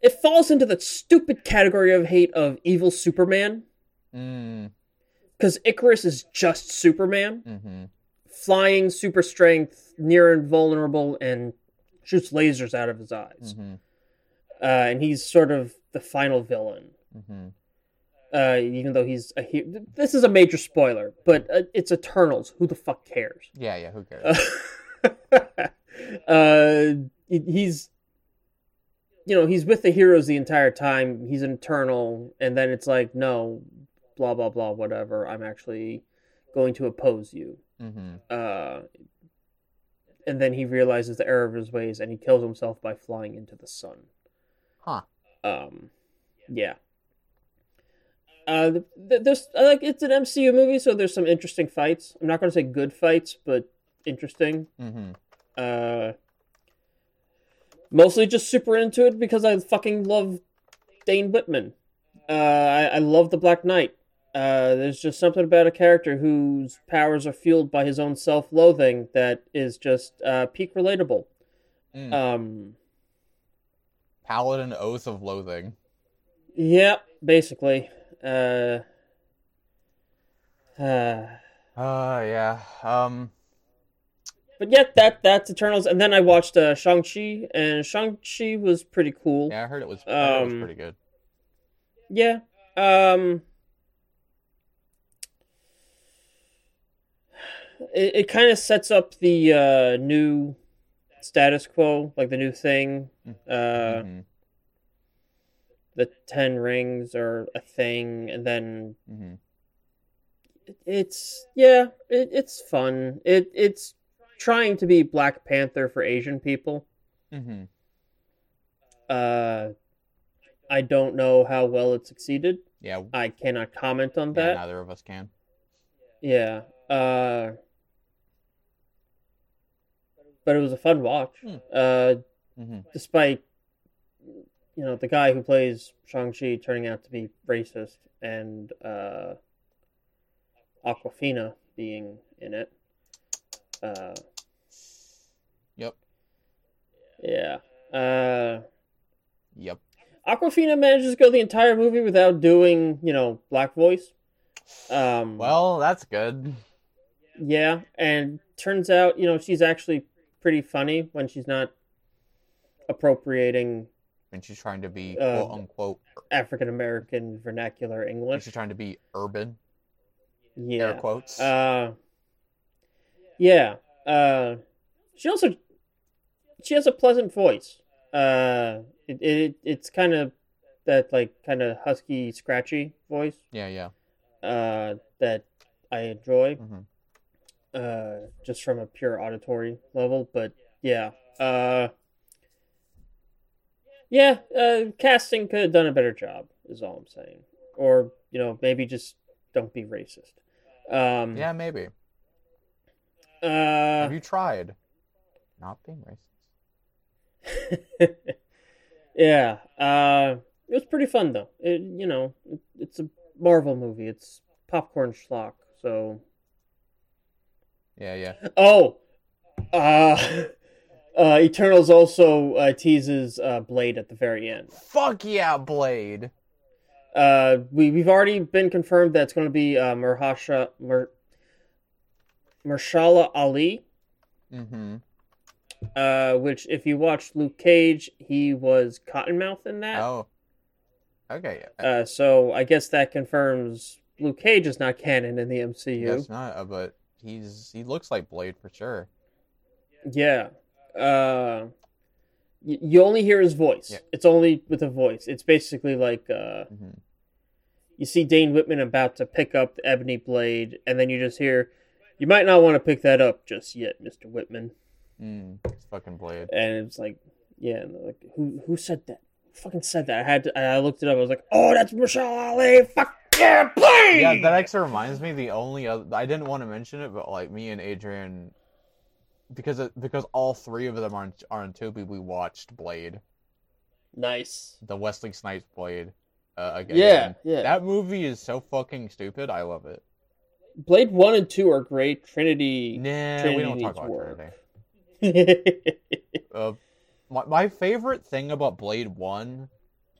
it falls into the stupid category of hate of evil Superman. Mm, because Ikaris is just Superman. Hmm flying, super strength, near invulnerable, and shoots lasers out of his eyes. hmm Uh, and he's sort of the final villain. hmm Uh, even though he's a he- this is a major spoiler, but uh, it's Eternals. Who the fuck cares? Yeah, yeah. Who cares? uh, he's, you know, he's with the heroes the entire time. He's an Eternal, and then it's like, no, blah blah blah, whatever. I'm actually going to oppose you. hmm Uh, and then he realizes the error of his ways, and he kills himself by flying into the sun. Huh. Um, yeah. Uh, th- th- there's like it's an MCU movie, so there's some interesting fights. I'm not going to say good fights, but interesting. hmm Uh, mostly just super into it because I fucking love Dane Whitman. Uh, I, I love the Black Knight. Uh, there's just something about a character whose powers are fueled by his own self-loathing that is just uh, peak relatable. Mm. Um, Paladin Oath of Loathing. yeah, basically. Uh, uh, Uh, yeah. Um, but yeah, that that's Eternals, and then I watched uh, Shang Chi, and Shang Chi was pretty cool. yeah, I heard it was, heard it was Um, pretty good. Yeah. Um it, it kind of sets up the uh new status quo, like the new thing. Uh Mhm, the 10 rings are a thing and then mhm. it's yeah, it, it's fun. It it's trying to be Black Panther for Asian people. Mhm. Uh I don't know how well it succeeded. Yeah, I cannot comment on yeah, that. neither of us can. Yeah. Uh but it was a fun watch. Hmm. Uh hmm despite you know, the guy who plays Shang-Chi turning out to be racist and uh Awkwafina being in it. Uh Yep. yeah. Uh Yep. Awkwafina manages to go the entire movie without doing, you know, black voice. Um Well, that's good. Yeah, and turns out, you know, she's actually pretty funny when she's not appropriating And she's trying to be Uh, quote unquote. African American vernacular English. She's trying to be urban. Air Yeah. quotes. Uh Yeah. Uh she also she has a pleasant voice. Uh it, it it's kind of that like kind of husky scratchy voice yeah, yeah. uh that I enjoy. hmm uh, just from a pure auditory level. But yeah, uh, yeah, uh, casting could have done a better job. Is all I'm saying. Or you know, maybe just don't be racist. Um, Yeah, maybe. Uh, Have you tried not being racist? yeah. Uh, it was pretty fun though. It, you know, it, it's a Marvel movie. It's popcorn schlock. So Yeah, yeah. Oh, uh, uh, Eternals also uh, teases uh, Blade at the very end. Fuck yeah, Blade. Uh, we we've already been confirmed that it's going to be uh, Mahershala Mer, Ali. Mm-hmm. Uh, which if you watched Luke Cage, he was Cottonmouth in that. Oh. Okay. Yeah. Uh, so I guess that confirms Luke Cage is not canon in the MCU. That's not. Uh, but he's he looks like Blade for sure. Yeah. Uh, you only hear his voice. Yeah. It's only with a voice. It's basically like uh, hmm you see Dane Whitman about to pick up the ebony blade, and then you just hear, "You might not want to pick that up just yet, Mister Whitman." Mm, it's fucking Blade. And it's like, yeah, like who who said that? Who fucking said that? I had to, I looked it up. I was like, oh, that's Michelle Ali. Fuck yeah, Blade. Yeah, that actually reminds me. The only other I didn't want to mention it, but like me and Adrian, because it, because all three of them are on, are on Tubi, we watched Blade, nice. the Wesley Snipes Blade. Uh, again. Yeah, yeah. That movie is so fucking stupid. I love it. Blade one and two are great. Trinity. Nah, Trinity we don't talk about work. Trinity. Uh, my, my favorite thing about Blade One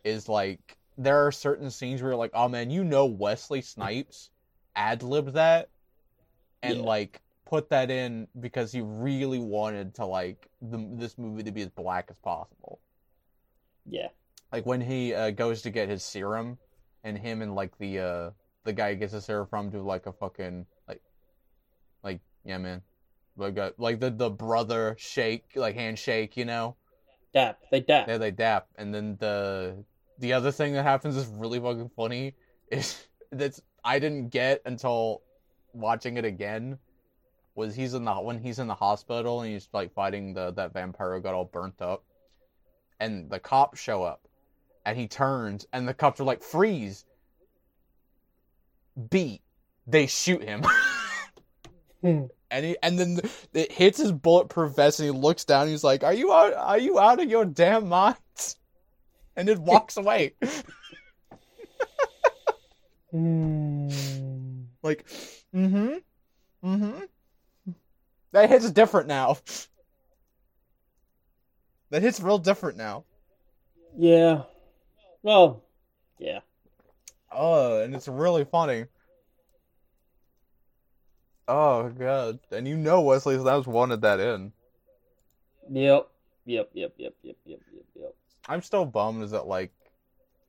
is like there are certain scenes where you're like, oh man, you know Wesley Snipes ad libbed that and Yeah. like put that in because he really wanted to like the, this movie to be as black as possible. Yeah. Like when he uh, goes to get his serum, and him and like the uh the guy he gets the serum from do like a fucking like like yeah man like a, like the the brother shake like handshake you know Dap. They dap. yeah they dap and then the the other thing that happens is really fucking funny is that's I didn't get until watching it again was he's in the when he's in the hospital and he's like fighting the that vampire who got all burnt up and the cops show up and he turns and the cops are like freeze beat they shoot him Hmm. and he and then it hits his bulletproof vest and he looks down and he's like are you out are you out of your damn mind?" and it walks away Hmm. like mm-hmm mm-hmm that hits different now. That hits real different now. Yeah. Well, yeah. Oh, and it's really funny. Oh god. And you know Wesley Snipes wanted that in. Yep. Yep, yep, yep, yep, yep, yep, yep. I'm still bummed is that like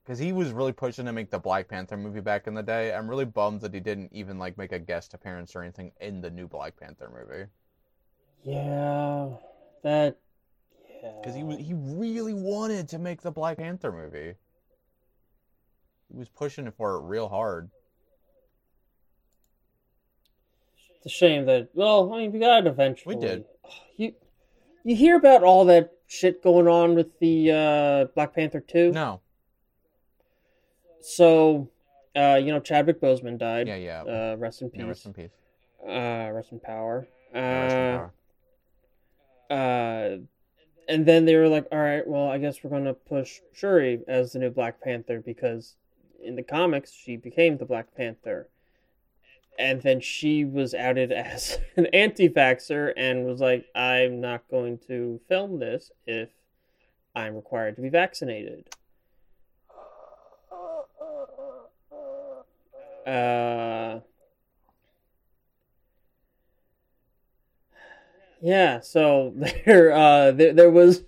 because he was really pushing to make the Black Panther movie back in the day. I'm really bummed that he didn't even like make a guest appearance or anything in the new Black Panther movie. Yeah. That. Yeah. Because he was he really wanted to make the Black Panther movie. He was pushing for it real hard. It's a shame that. Well, I mean, we got it eventually. We did. You, you hear about all that shit going on with the uh, Black Panther two? No, So, uh, you know, Chadwick Boseman died. yeah, yeah. Uh, rest in peace. yeah rest in peace. uh, rest in power. Uh, Yeah, rest in power. Uh, and then they were like, all right, well, I guess we're going to push Shuri as the new Black Panther because in the comics, she became the Black Panther. And then she was outed as an anti vaxxer and was like, I'm not going to film this if I'm required to be vaccinated. Uh, yeah, so there, uh, there, there was,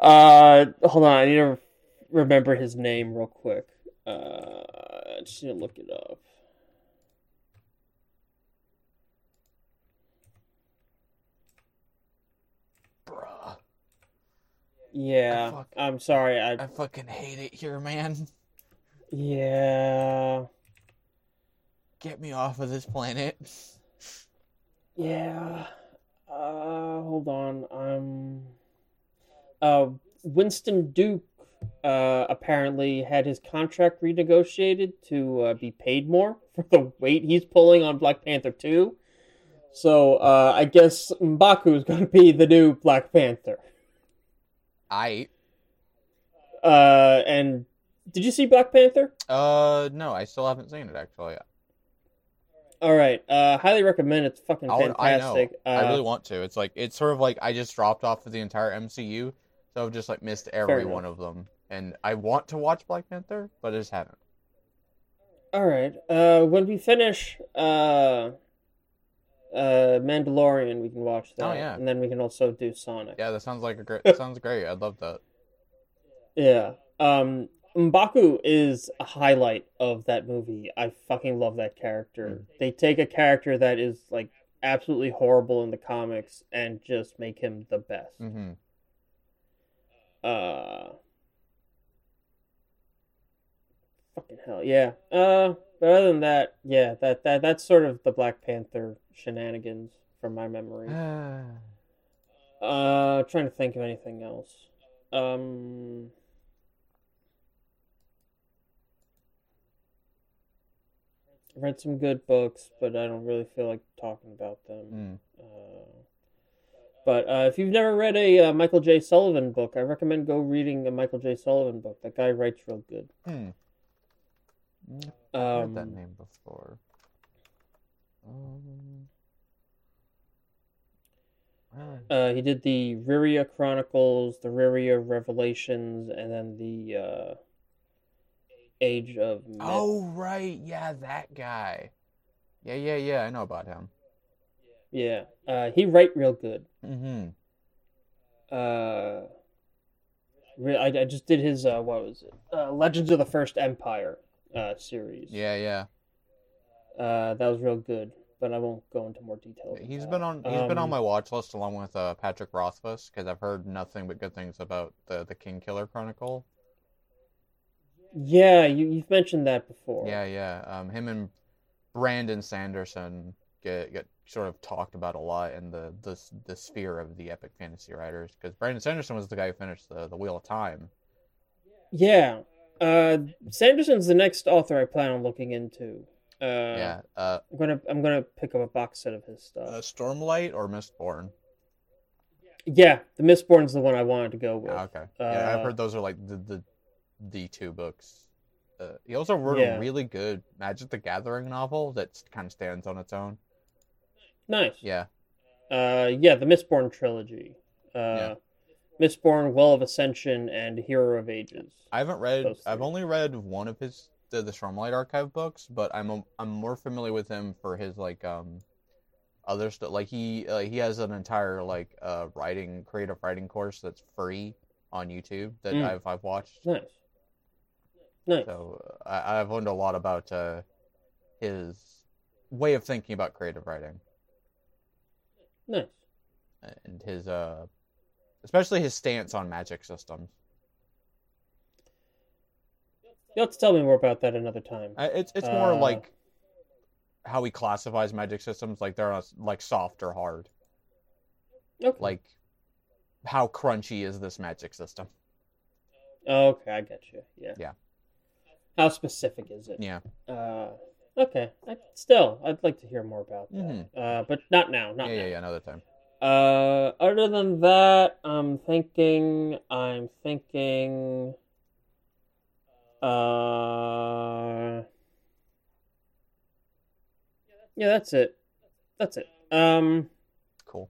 uh, hold on, I need to remember his name real quick. Uh, I just need to look it up. Bruh. Yeah, fuck- I'm sorry. I I fucking hate it here, man. yeah, Get me off of this planet. yeah. Uh, hold on. Um, uh, Winston Duke uh apparently had his contract renegotiated to uh, be paid more for the weight he's pulling on Black Panther two. So uh, I guess Mbaku is going to be the new Black Panther. I Uh, and did you see Black Panther? uh no, I still haven't seen it actually. All right. Uh, highly recommend. It's fucking I, would- I know. fantastic. I Uh, really want to. It's like it's sort of like I just dropped off of the entire MCU, so I've just like missed every enough. one of them. And I want to watch Black Panther, but I just haven't. All right. Uh, when we finish uh, uh, Mandalorian, we can watch that. Oh, yeah. And then we can also do Sonic. Yeah, that sounds like a great. That sounds great. I'd love that. Yeah. Um, Mbaku is a highlight of that movie. I fucking love that character. Mm. They take a character that is like absolutely horrible in the comics and just make him the best. hmm Uh, fucking hell, yeah. Uh, but other than that, yeah, that that that's sort of the Black Panther shenanigans from my memory. Uh, trying to think of anything else. Um, I read some good books, but I don't really feel like talking about them. Mm. Uh, but uh, if you've never read a uh, Michael J. Sullivan book, I recommend go reading a Michael J. Sullivan book. That guy writes real good. Hmm. Mm, I've heard that Um, name before. Um, uh, he did the Riyria Chronicles, the Riyria Revelations, and then the uh, Age of Myth. Oh right, yeah, that guy. Yeah, yeah, yeah. I know about him. Yeah, uh, he write real good. Mm-hmm. Uh, re- I, I just did his uh, what was it? Uh, Legends of the First Empire uh, series. Yeah, yeah. Uh, that was real good, but I won't go into more detail. He's about been on. He's been on Um, my watch list along with uh, Patrick Rothfuss because I've heard nothing but good things about the the King Killer Chronicle. Yeah, you you've mentioned that before. Yeah, yeah. Um, him and Brandon Sanderson get get sort of talked about a lot in the the the sphere of the epic fantasy writers because Brandon Sanderson was the guy who finished the the Wheel of Time. Yeah. Uh, Sanderson's the next author I plan on looking into. Uh, yeah. Uh, I'm gonna I'm gonna pick up a box set of his stuff. uh, Stormlight or Mistborn. yeah, the Mistborn's the one I wanted to go with. Ah, okay. Yeah, I've Uh, heard those are like the the the two books. Uh, he also wrote Yeah. a really good Magic the Gathering novel that kind of stands on its own. Nice. Yeah. Uh, yeah, the Mistborn trilogy. Uh, Yeah. Mistborn, Well of Ascension, and Hero of Ages. I haven't read. I've only read one of his the, the Stormlight archive books, but I'm a, I'm more familiar with him for his like um other stuff. Like he uh, he has an entire like uh writing creative writing course that's free on YouTube that Mm. I've I've watched. Nice. Nice. So uh, I, I've learned a lot about uh, his way of thinking about creative writing Nice. and his uh especially his stance on magic systems. You'll have to tell me more about that another time. I- It's it's more Uh, like how he classifies magic systems, like they're not, like soft or hard. Okay. Like how crunchy is this magic system? okay, I get you. Yeah. Yeah. How specific is it? Yeah. Uh, okay. I, still, I'd like to hear more about that. Mhm. Uh, but not now. Not yeah, now. yeah, yeah. Another time. Uh, other than that, I'm thinking. I'm thinking. Uh. Yeah, that's it. That's it. Um. Cool.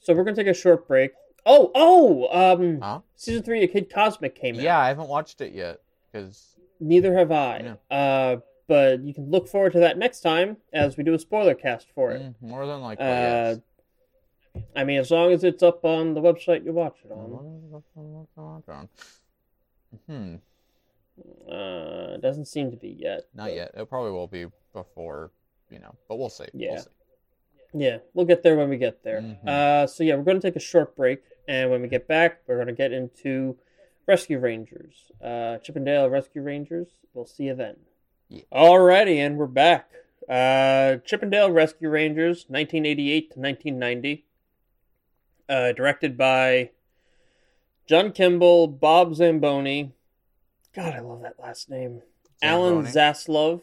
So we're gonna take a short break. Oh, oh. Um. Huh? Season three of Kid Cosmic came out. Yeah, I haven't watched it yet because Neither have I. Yeah. Uh. But you can look forward to that next time as we do a spoiler cast for it. more than likely. Uh, yes. I mean, as long as it's up on the website you watch it on. Hmm. Uh, it doesn't seem to be yet. Not but- yet. It probably will be before, you know, but we'll see. Yeah. We'll see. Yeah, we'll get there when we get there. Mhm. Uh, so yeah, we're going to take a short break, and when we get back, we're going to get into Rescue Rangers, uh, Chippendale Rescue Rangers. We'll see you then. Yeah. Alrighty, and we're back. Uh, Chippendale Rescue Rangers, 1988 to 1990. Uh, directed by John Kimball, Bob Zamboni. God, I love that last name. Alan Zamboni. Zaslove.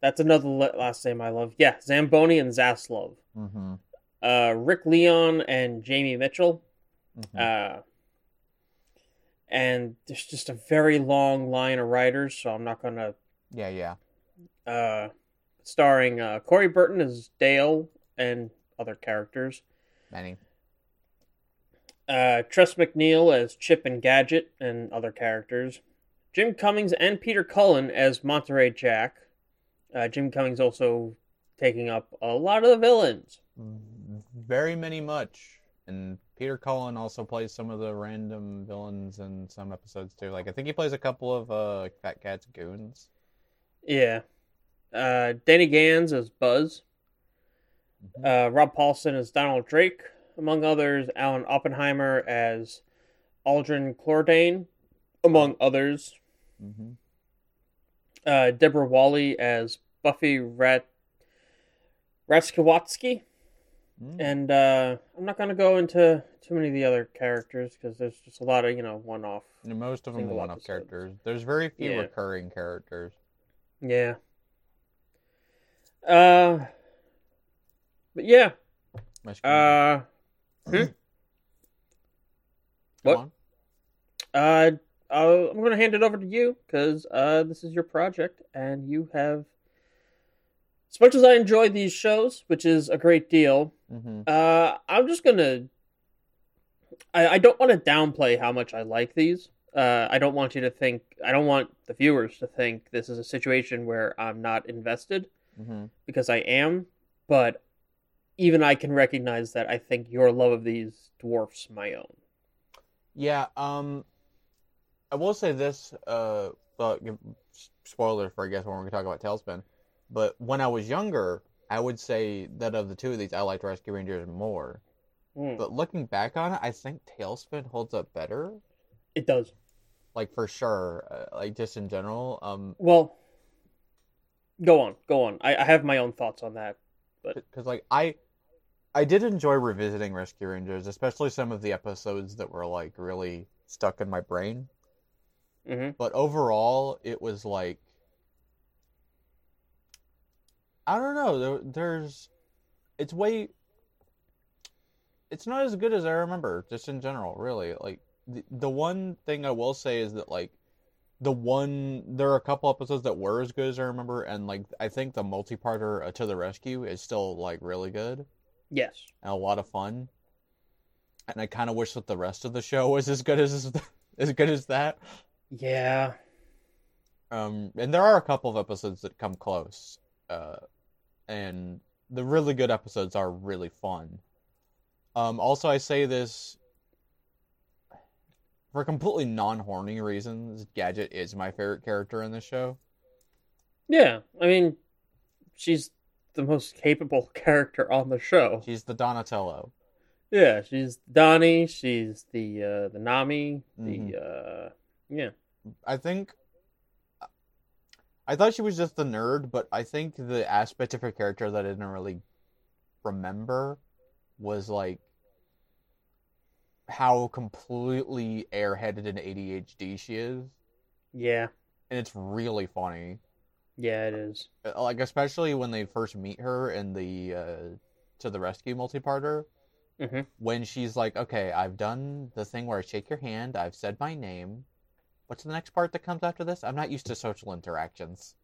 That's another last name I love. Yeah, Zamboni and Zaslove. Mhm. Uh, Rick Leon and Jamie Mitchell. Mhm. And there's just a very long line of writers, so I'm not to. yeah, yeah. Uh, starring uh, Corey Burton as Dale and other characters. Many. Uh, Tress MacNeille as Chip and Gadget and other characters. Jim Cummings and Peter Cullen as Monterey Jack. Uh, Jim Cummings also taking up a lot of the villains. Very many much. And Peter Cullen also plays some of the random villains in some episodes too. Like I think he plays a couple of uh Fat Cat's goons. Yeah. Uh, Danny Gans as Buzz. Mhm. Uh, Rob Paulsen as Donald Drake, among others. Alan Oppenheimer as Aldrin Klordane, among others. Mhm. Uh, Deborah Walley as Buffy Rat Ratskiwatsky. Mm. And uh, I'm not going to go into too many of the other characters because there's just a lot of, you know, one off. Most of them are one-off characters. There's very few Yeah. recurring characters. Yeah. Uh, but yeah. Uh, Rangers. what? On. Uh, uh, I'm going to hand it over to you because uh, this is your project, and you have. As much as I enjoy these shows, which is a great deal, Mhm. uh, I'm just gonna. I, I don't want to downplay how much I like these. Uh, I don't want you to think. I don't want the viewers to think this is a situation where I'm not invested Mhm. because I am. But even I can recognize that I think your love of these dwarfs my own. Yeah, um, I will say this, uh, well, spoiler for I guess when we're talking about TaleSpin, but when I was younger, I would say that of the two of these, I liked Rescue Rangers more. Mm, But looking back on it, I think TaleSpin holds up better, it does. like for sure, uh, like just in general. Um, Well, go on, go on. I, I have my own thoughts on that. but because like I, I did enjoy revisiting Rescue Rangers, especially some of the episodes that were like really stuck in my brain. hmm but overall it was like i don't know. There, there's it's way it's not as good as i remember just in general really. Like the, the one thing i will say is that like the one there are a couple episodes that were as good as i remember and like i think the multi-parter uh, to the rescue is still like really good. Yes. and a lot of fun. And i kind of wish that the rest of the show was as good as as good as that. Yeah. Um, and there are a couple of episodes that come close, uh, and the really good episodes are really fun. Um, also, I say this for completely non-horny reasons. Gadget is my favorite character in this show. Yeah. I mean, she's the most capable character on the show. She's the Donatello. Yeah, she's Donnie. She's the uh, the Nami. The Mhm. uh, yeah. I think. I thought she was just the nerd, but I think the aspect of her character that I didn't really remember was like how completely airheaded and ADHD she is, Yeah. and it's really funny. Yeah, it is. Uh, Like especially when they first meet her in the uh, to the rescue multi-parter, hmm when she's like, "Okay, I've done the thing where I shake your hand, I've said my name. What's the next part that comes after this? I'm not used to social interactions."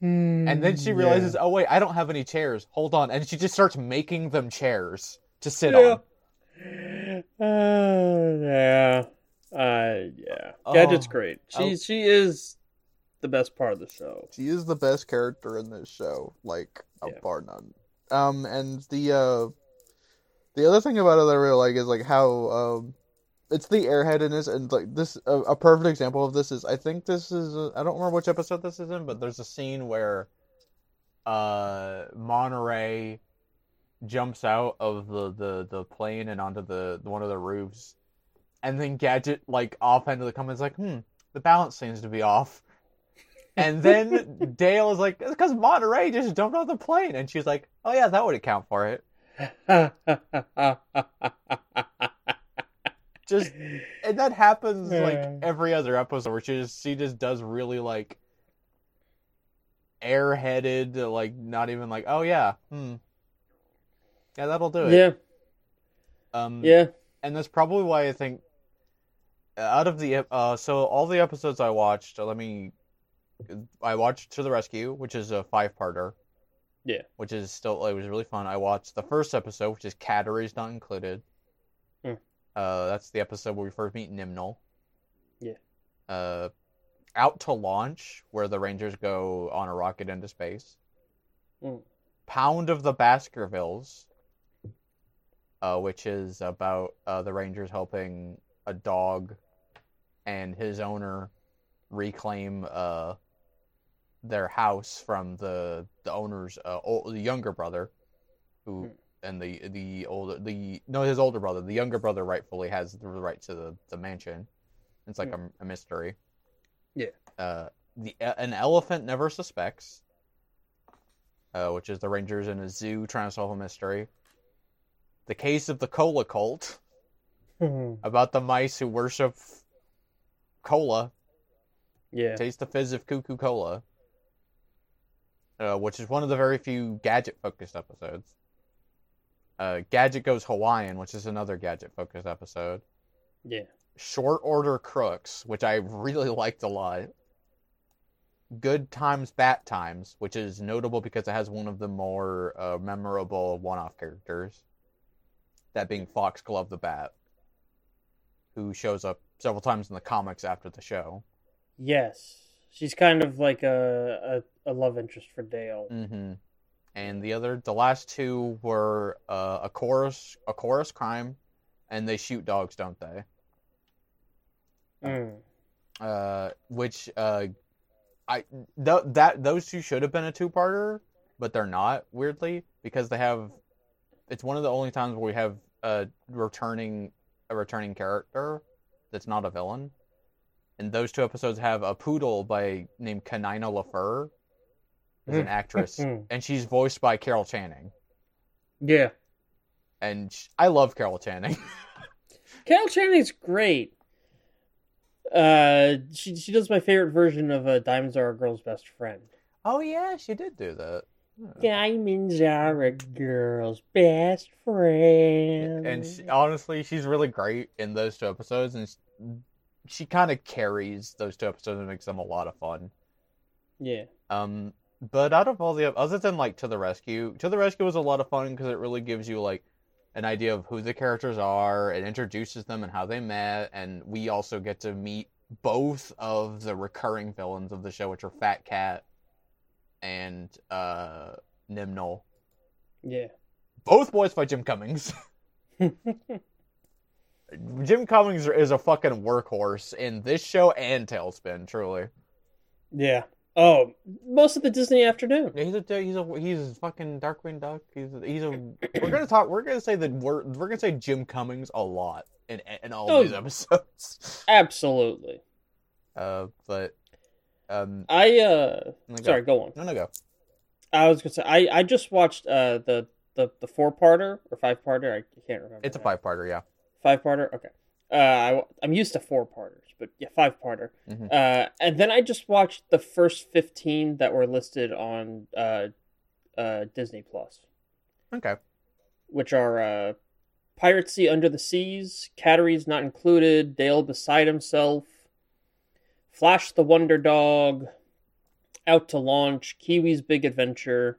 And then she realizes, oh wait, I don't have any chairs. Hold on, and she just starts making them chairs to sit Yeah. on. Uh, yeah. Uh, yeah. Oh. Gadget's great. She Oh. she is the best part of the show. She is the best character in this show, like a Yeah. bar none. Um, and the uh, the other thing about it that I really like is like how um, it's the airheadedness and like this a, a perfect example of this is I think this is uh, I don't remember which episode this is in, but there's a scene where uh Monterey jumps out of the, the, the plane and onto the one of the roofs, and then Gadget like offhand of the comments like, "Hmm, the balance seems to be off." And then Dale is like, "It's because Monterey just jumped off the plane," and she's like, "Oh yeah, that would account for it." Just and that happens like every other episode where she just she just does really like airheaded, like not even like, "Oh yeah, hmm, yeah, that'll do it." yeah. Um, Yeah. and that's probably why I think uh, out of the uh, so all the episodes I watched, let me, I watched To the Rescue, which is a five-parter. Yeah. Which is still it was really fun. I watched the first episode, which is Cattery's not included. Hmm. Uh, that's the episode where we first meet Nimnul. Yeah. Uh, Out to Launch, where the Rangers go on a rocket into space. Hmm. Pound of the Baskervilles, uh, which is about uh, the Rangers helping a dog and his owner reclaim uh, their house from the the owner's uh, ol the younger brother, who Hmm. and the the older the no his older brother the younger brother rightfully has the right to the, the mansion. It's like a, a mystery. Yeah. Uh, the an elephant never suspects. Uh, which is the Rangers in a zoo trying to solve a mystery. The case of the cola cult about the mice who worship cola, yeah. taste the fizz of cuckoo cola, uh, which is one of the very few gadget focused episodes. Uh, Gadget Goes Hawaiian, which is another gadget focused episode. Yeah. Short Order Crooks, which I really liked a lot. Good Times Bat Times, which is notable because it has one of the more uh, memorable one off characters. That being Foxglove the Bat, who shows up several times in the comics after the show. Yes. She's kind of like a a, a love interest for Dale. Mm-hmm. And the other, the last two were uh, a chorus, a chorus crime, and they shoot dogs, don't they? Mm. Uh, which uh, I th- that those two should have been a two-parter, but they're not weirdly because they have. It's one of the only times where we have a returning a returning character that's not a villain, and those two episodes have a poodle by named Canina LaFur, who's an actress, and she's voiced by Carol Channing, Yeah, and sh- I love Carol Channing. Carol Channing's great. Uh, she she does my favorite version of uh, "Diamonds Are a Girl's Best Friend." oh yeah, she did do that. Diamonds are a girl's best friend. and she, honestly, she's really great in those two episodes, and she, kind of carries those two episodes and makes them a lot of fun. yeah, Um, but out of all the other than like To the Rescue, To the Rescue was a lot of fun because it really gives you like an idea of who the characters are. It introduces them and how they met, and we also get to meet both of the recurring villains of the show, which are Fat Cat and uh, Nimnul. yeah. Both voiced by Jim Cummings. Jim Cummings is a fucking workhorse in this show and TaleSpin, truly. yeah. Oh, most of the Disney afternoon. Yeah, he's a he's a he's a fucking Darkwing Duck. He's a, he's a. We're gonna talk. We're gonna say that we're we're gonna say Jim Cummings a lot in in all Oh. these episodes. Absolutely. Uh, but um, I uh, no, go. sorry, go on. no, no, go. I was gonna say I I just watched uh the the the four parter or five parter. I can't remember. It's a five parter, yeah. Five parter. Okay. Uh, I, I'm used to four parters, but yeah, five parter. Mhm. Uh, and then I just watched the first fifteen that were listed on uh, uh, Disney Plus, Okay. which are uh, Piratsy Under the Seas, Catteries Not Included, Dale Beside Himself, Flash the Wonder Dog, Out to Launch, Kiwi's Big Adventure,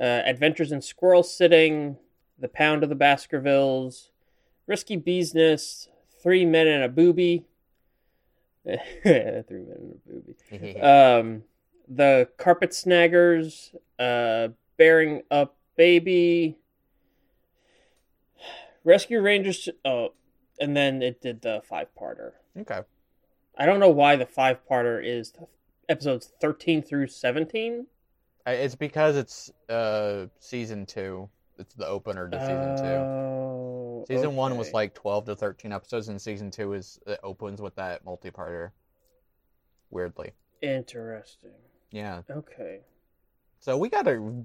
uh, Adventures in Squirrel Sitting, The Pound of the Baskervilles, Risky Business, Three Men and a Booby. Three Men and a Booby. Um, the Carpet Snaggers, uh, Bearing Up Baby, Rescue Rangers. Oh, and then it did the five parter. okay. I don't know why the five parter is episodes 13 through 17. Uh, It's because it's uh season two. It's the opener to season two. Season one was like twelve to thirteen episodes, and season two is it opens with that multi-parter. Weirdly, interesting. yeah. Okay. So we got a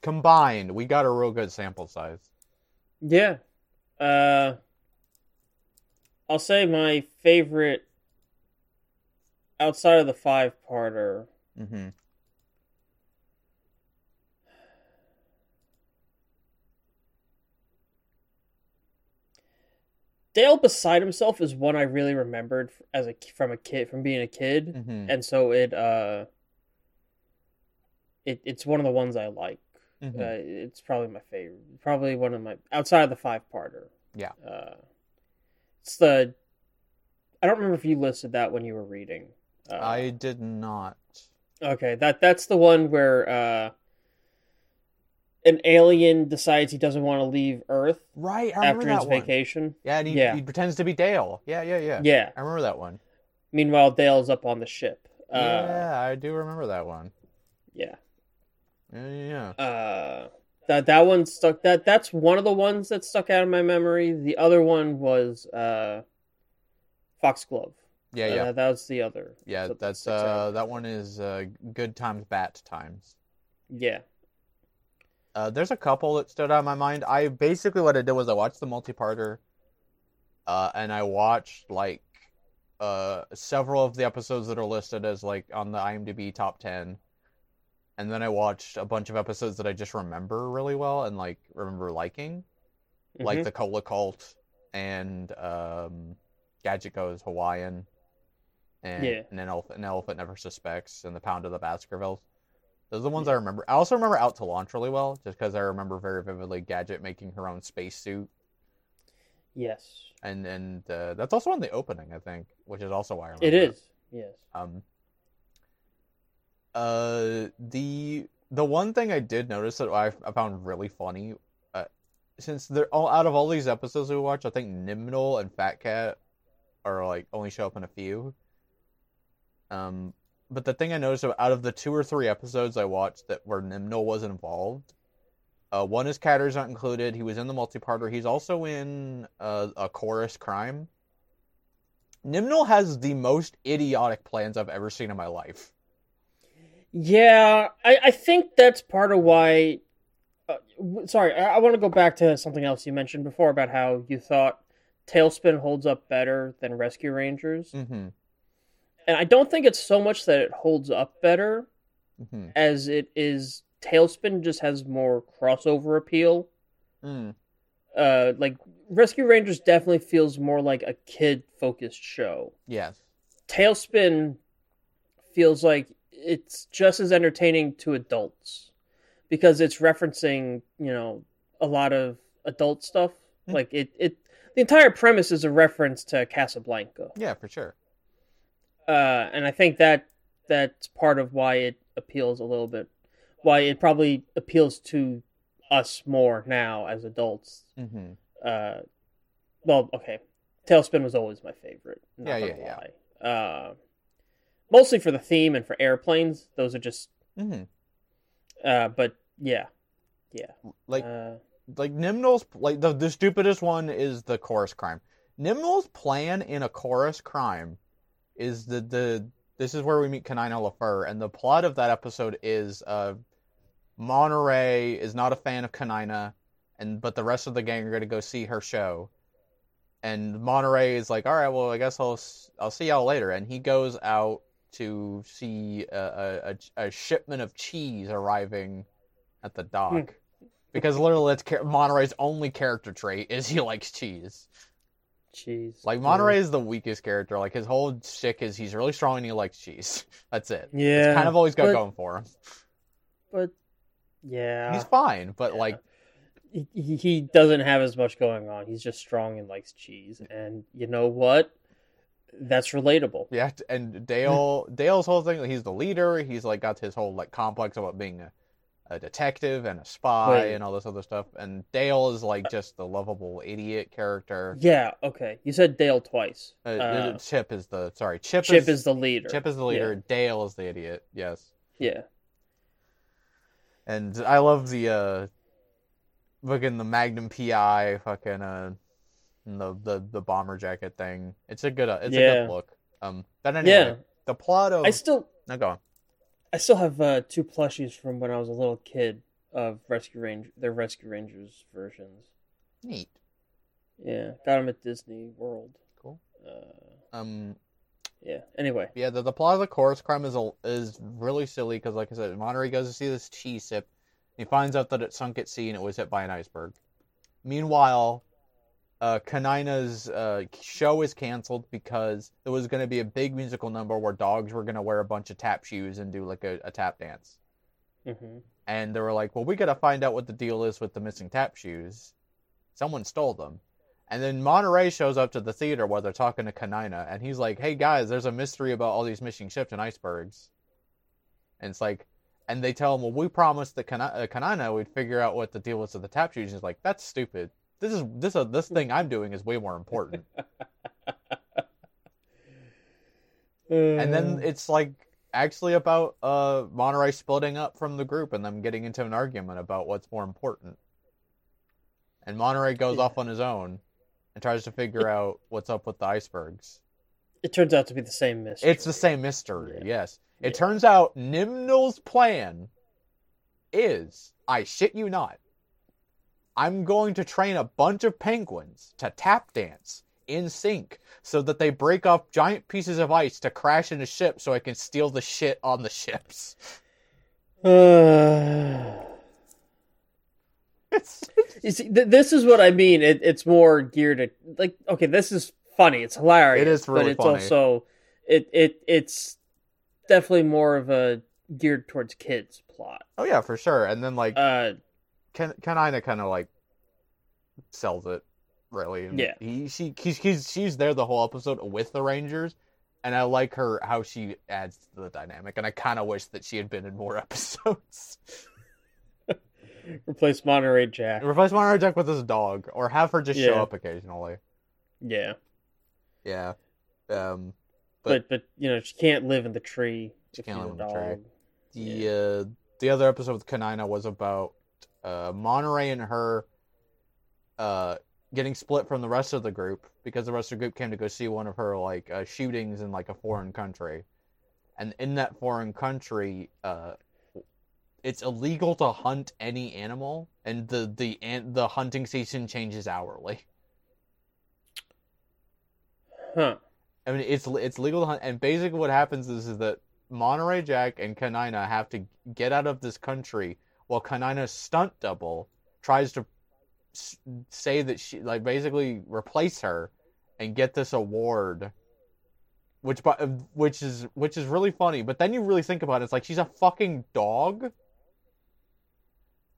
combined. We got a real good sample size. Yeah. Uh I'll say my favorite outside of the five parter. Mm-hmm. Dale beside himself is one I really remembered as a from a kid from being a kid, Mm-hmm. and so it uh it it's one of the ones I like. Mhm. Uh, it's probably my favorite. Probably one of my outside of the five parter. Yeah. Uh, it's the. I don't remember if you listed that when you were reading. Uh, I did not. Okay, that that's the one where uh, an alien decides he doesn't want to leave Earth Right, I after that his one. vacation. Yeah, and he, Yeah. he pretends to be Dale. Yeah, yeah, yeah. Yeah. I remember that one. Meanwhile, Dale's up on the ship. Uh, yeah, I do remember that one. yeah. Yeah. Uh, that that one stuck. That that's one of the ones that stuck out of my memory. The other one was uh, Foxglove. Yeah, Uh, yeah. that was the other. Yeah, that that's sticks uh that one is uh good times bat times. Yeah. Uh, there's a couple that stood out in my mind. I basically what I did was I watched the multi-parter, uh, and I watched like uh several of the episodes that are listed as like on the IMDb top ten, and then I watched a bunch of episodes that I just remember really well and like remember liking, like Mhm. the Cola Cult and um, Gadget Goes Hawaiian, and Yeah. an elephant, an elephant never suspects, and the Pound of the Baskervilles. Those are the ones I remember. I also remember Out to Launch really well, just because I remember very vividly Gadget making her own spacesuit, yes. and and uh, that's also in the opening, I think, which is also why I remember. It is. Yes. Um, Uh, the the one thing I did notice that I, I found really funny, uh, since they're all out of all these episodes we watch, I think Nimnul and Fat Cat are like only show up in a few. Um, but the thing I noticed out of the two or three episodes I watched that where Nimnul was involved, uh, one is Catter's not included. He was in the multi-parter. He's also in uh, a chorus crime. Nimnul has the most idiotic plans I've ever seen in my life. Yeah, I, I think that's part of why. Uh, w- sorry, I, I want to go back to something else you mentioned before about how you thought TaleSpin holds up better than Rescue Rangers. Mm-hmm. And I don't think it's so much that it holds up better Mm-hmm. as it is TaleSpin just has more crossover appeal. Mm. Uh, like Rescue Rangers definitely feels more like a kid focused show. Yes. TaleSpin feels like it's just as entertaining to adults because it's referencing, you know, a lot of adult stuff. Hmm. Like it, it, the entire premise is a reference to Casablanca, Yeah, for sure. Uh, and I think that that's part of why it appeals a little bit, why it probably appeals to us more now as adults. Mm-hmm. Uh, well, okay, TaleSpin was always my favorite. Not Yeah, gonna yeah. Uh, mostly for the theme and for airplanes. Those are just. Mm-hmm. Uh, but yeah, yeah, Like uh, like Nimnul's like the the stupidest one is the chorus crime. Nimnul's plan in a chorus crime is the the this is where we meet Canina LaFur, and the plot of that episode is uh Monterey is not a fan of Canina, and but the rest of the gang are gonna go see her show. And Monterey is like, all right, well, I guess I'll I'll see y'all later, and he goes out to see a, a, a, a shipment of cheese arriving at the dock. Because literally, that's Monterey's only character trait is he likes cheese. Jeez. Like Monterey is the weakest character. Like his whole shtick is he's really strong and he likes cheese. That's it. Yeah, It's kind of always got but- going for him. but yeah, He's fine, but Yeah. like he, he he doesn't have as much going on. He's just strong and likes cheese, and you know what? That's relatable. yeah. And Dale, Dale's whole thing, he's the leader. He's like got his whole like complex about being a, a detective and a spy Wait. and all this other stuff. And Dale is like just the lovable idiot character. Yeah. Okay. You said Dale twice. Uh, Uh, Chip is the sorry. Chip, Chip is, is the leader. Chip is the leader. Dale is the idiot. Yes. Yeah. And I love the uh fucking the Magnum PI fucking uh the the the bomber jacket thing. It's a good uh, it's a good look. Um but anyway, Yeah. the plot of I still no go on. I still have uh, two plushies from when I was a little kid of Rescue Ranger, their Rescue Rangers versions. Neat. Yeah, got them at Disney World. Cool. Uh, Um yeah. Anyway, yeah, the, the plot of the chorus crime is a, is really silly because like I said, Monterey goes to see this cheese sip. He finds out that it sunk at sea and it was hit by an iceberg. Meanwhile, uh, Canina's uh, show is canceled because there was going to be a big musical number where dogs were going to wear a bunch of tap shoes and do like a, a tap dance. hmm And they were like, well, we got to find out what the deal is with the missing tap shoes. Someone stole them. And then Monterey shows up to the theater while they're talking to Canina, and he's like, hey guys, there's a mystery about all these missing ships and icebergs. And it's like, and they tell him, well, we promised that uh, Canina would figure out what the deal was with the tap shoes. And He's like, that's stupid. This is this uh, this thing I'm doing is way more important. and then it's like actually about uh Monterey splitting up from the group and them getting into an argument about what's more important. And Monterey goes Yeah. off on his own and tries to figure out what's up with the icebergs. it turns out to be the same mystery. It's the same mystery, Yeah. yes. It Yeah. turns out Nimnul's plan is, I shit you not, I'm going to train a bunch of penguins to tap dance in sync so that they break off giant pieces of ice to crash into ships so I can steal the shit on the ships. It's you see, th- this is what I mean. It, it's more geared at like okay, this is funny. It's hilarious. It is really but it's funny. also it it it's definitely more of a geared towards kids plot. oh yeah, for sure. And then like Uh, Ken Canina kind of like sells it really. And Yeah. He she he's, he's she's there the whole episode with the Rangers, and I like her how she adds to the dynamic, and I kind of wish that she had been in more episodes. Replace Monterey Jack. Replace Monterey Jack with his dog, or have her just show up occasionally. Yeah, Yeah, um, but but you know she can't live in the tree. She can't live in the tree. dog. the uh, the other episode with Canina was about uh, Monterey and her uh, getting split from the rest of the group because the rest of the group came to go see one of her like uh, shootings in like a foreign country, and in that foreign country, uh, it's illegal to hunt any animal, and the the an- the hunting season changes hourly. Huh. I mean, it's it's legal to hunt, and basically what happens is, is that Monterey Jack and Canina have to get out of this country while Canina's stunt double tries to say that she like basically replace her and get this award, which bu- uh, which is which is really funny. But then you really think about it, it's like she's a fucking dog,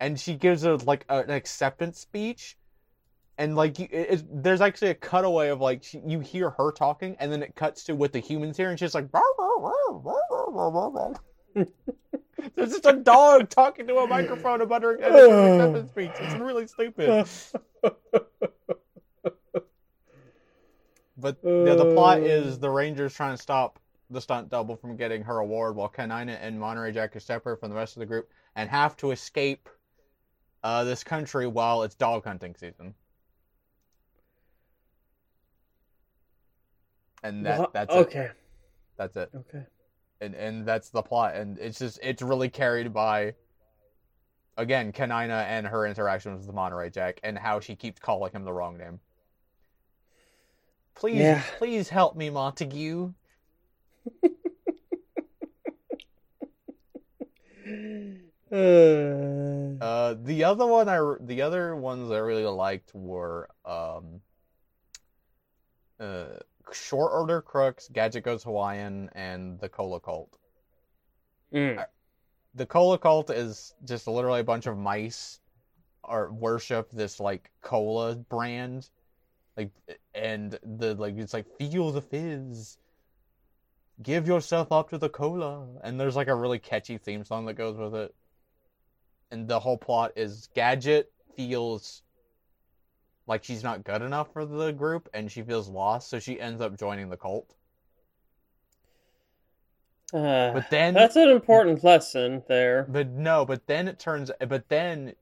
and she gives a like a, an acceptance speech. And like it, it, there's actually a cutaway of like she, you hear her talking and then it cuts to what the humans hear and she's like there's just a dog talking to a microphone and her acceptance speech it's really stupid but yeah, the plot is the rangers trying to stop the stunt double from getting her award while canina and monterey jack are separate from the rest of the group and have to escape uh, this country while it's dog hunting season and that that's it. okay. That's it. Okay. And and that's the plot. And it's just it's really carried by again, Canina and her interactions with the Monterey Jack and how she keeps calling him the wrong name. Please Yeah. please help me, Montague. Uh, the other one I the other ones I really liked were um uh Short Order Crooks, Gadget Goes Hawaiian, and the Cola Cult. mm. the cola cult is just literally a bunch of mice or worship this like cola brand like and the like it's like feel the fizz give yourself up to the cola and there's like a really catchy theme song that goes with it and the whole plot is gadget feels like she's not good enough for the group and she feels lost so she ends up joining the cult Uh, but then that's an important lesson there. But no, but then it turns but then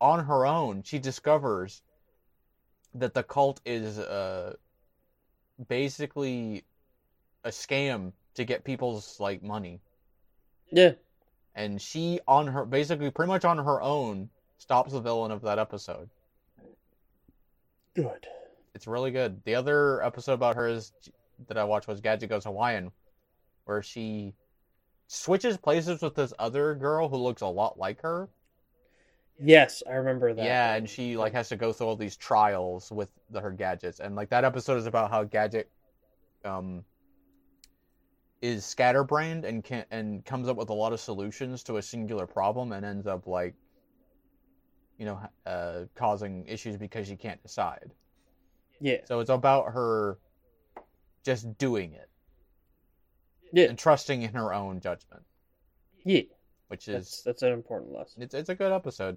on her own she discovers that the cult is uh basically a scam to get people's like money. Yeah. And she on her basically pretty much on her own stops the villain of that episode. Good. It's really good. The other episode about her is that I watched was Gadget Goes Hawaiian, where she switches places with this other girl who looks a lot like her. Yes, I remember that. Yeah, and she like has to go through all these trials with the, her gadgets, and like that episode is about how gadget, um, is scatterbrained and can and comes up with a lot of solutions to a singular problem, and ends up like, you know, uh, causing issues because she can't decide. Yeah. So it's about her just doing it Yeah. and trusting in her own judgment, Yeah. which That's is that's an important lesson. It's it's a good episode.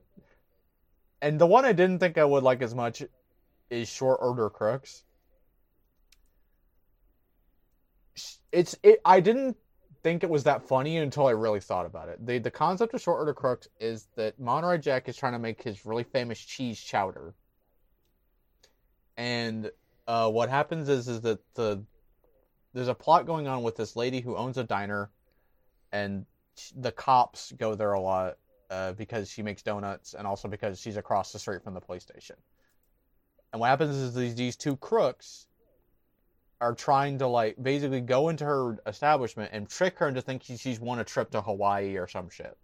And the one I didn't think I would like as much is Short Order Crooks. It's it I didn't think it was that funny until I really thought about it. The the concept of Short Order Crooks is that Monterey Jack is trying to make his really famous cheese chowder. And uh, what happens is is that the there's a plot going on with this lady who owns a diner and the cops go there a lot uh, because she makes donuts and also because she's across the street from the police station. And what happens is these, these two crooks are trying to like basically go into her establishment and trick her into thinking she's won a trip to Hawaii or some shit.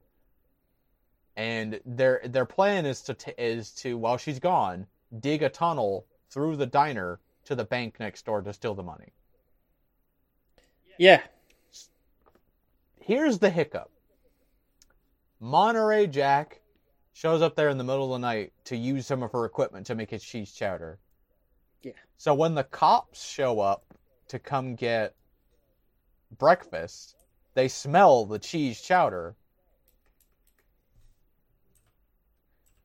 And their their plan is to t- is to while she's gone dig a tunnel through the diner to the bank next door to steal the money. Yeah. here's the hiccup. Monterey Jack shows up there in the middle of the night to use some of her equipment to make his cheese chowder. Yeah. So when the cops show up to come get breakfast, they smell the cheese chowder.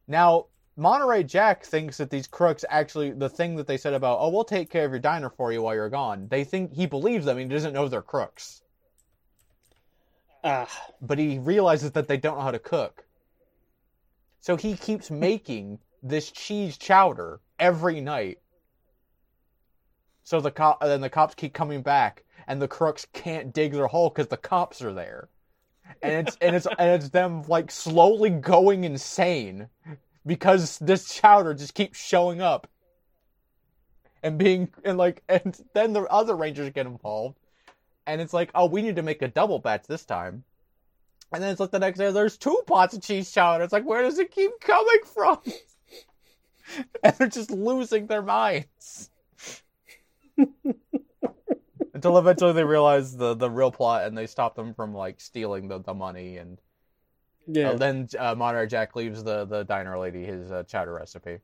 Now, Monterey Jack thinks that these crooks actually the thing that they said about, "Oh, we'll take care of your diner for you while you're gone." They think he believes them he doesn't know they're crooks. Ah, But he realizes that they don't know how to cook. So he keeps making this cheese chowder every night. So the cop then the cops keep coming back and the crooks can't dig their hole cuz the cops are there. And it's and it's and it's them like slowly going insane because this chowder just keeps showing up and being and like and then the other rangers get involved and it's like oh we need to make a double batch this time. And then it's like the next day there's two pots of cheese chowder. It's like where does it keep coming from? And they're just losing their minds until eventually they realize the the real plot and they stop them from like stealing the, the money and yeah. uh, then uh, Monterey Jack leaves the the diner lady his uh, chowder recipe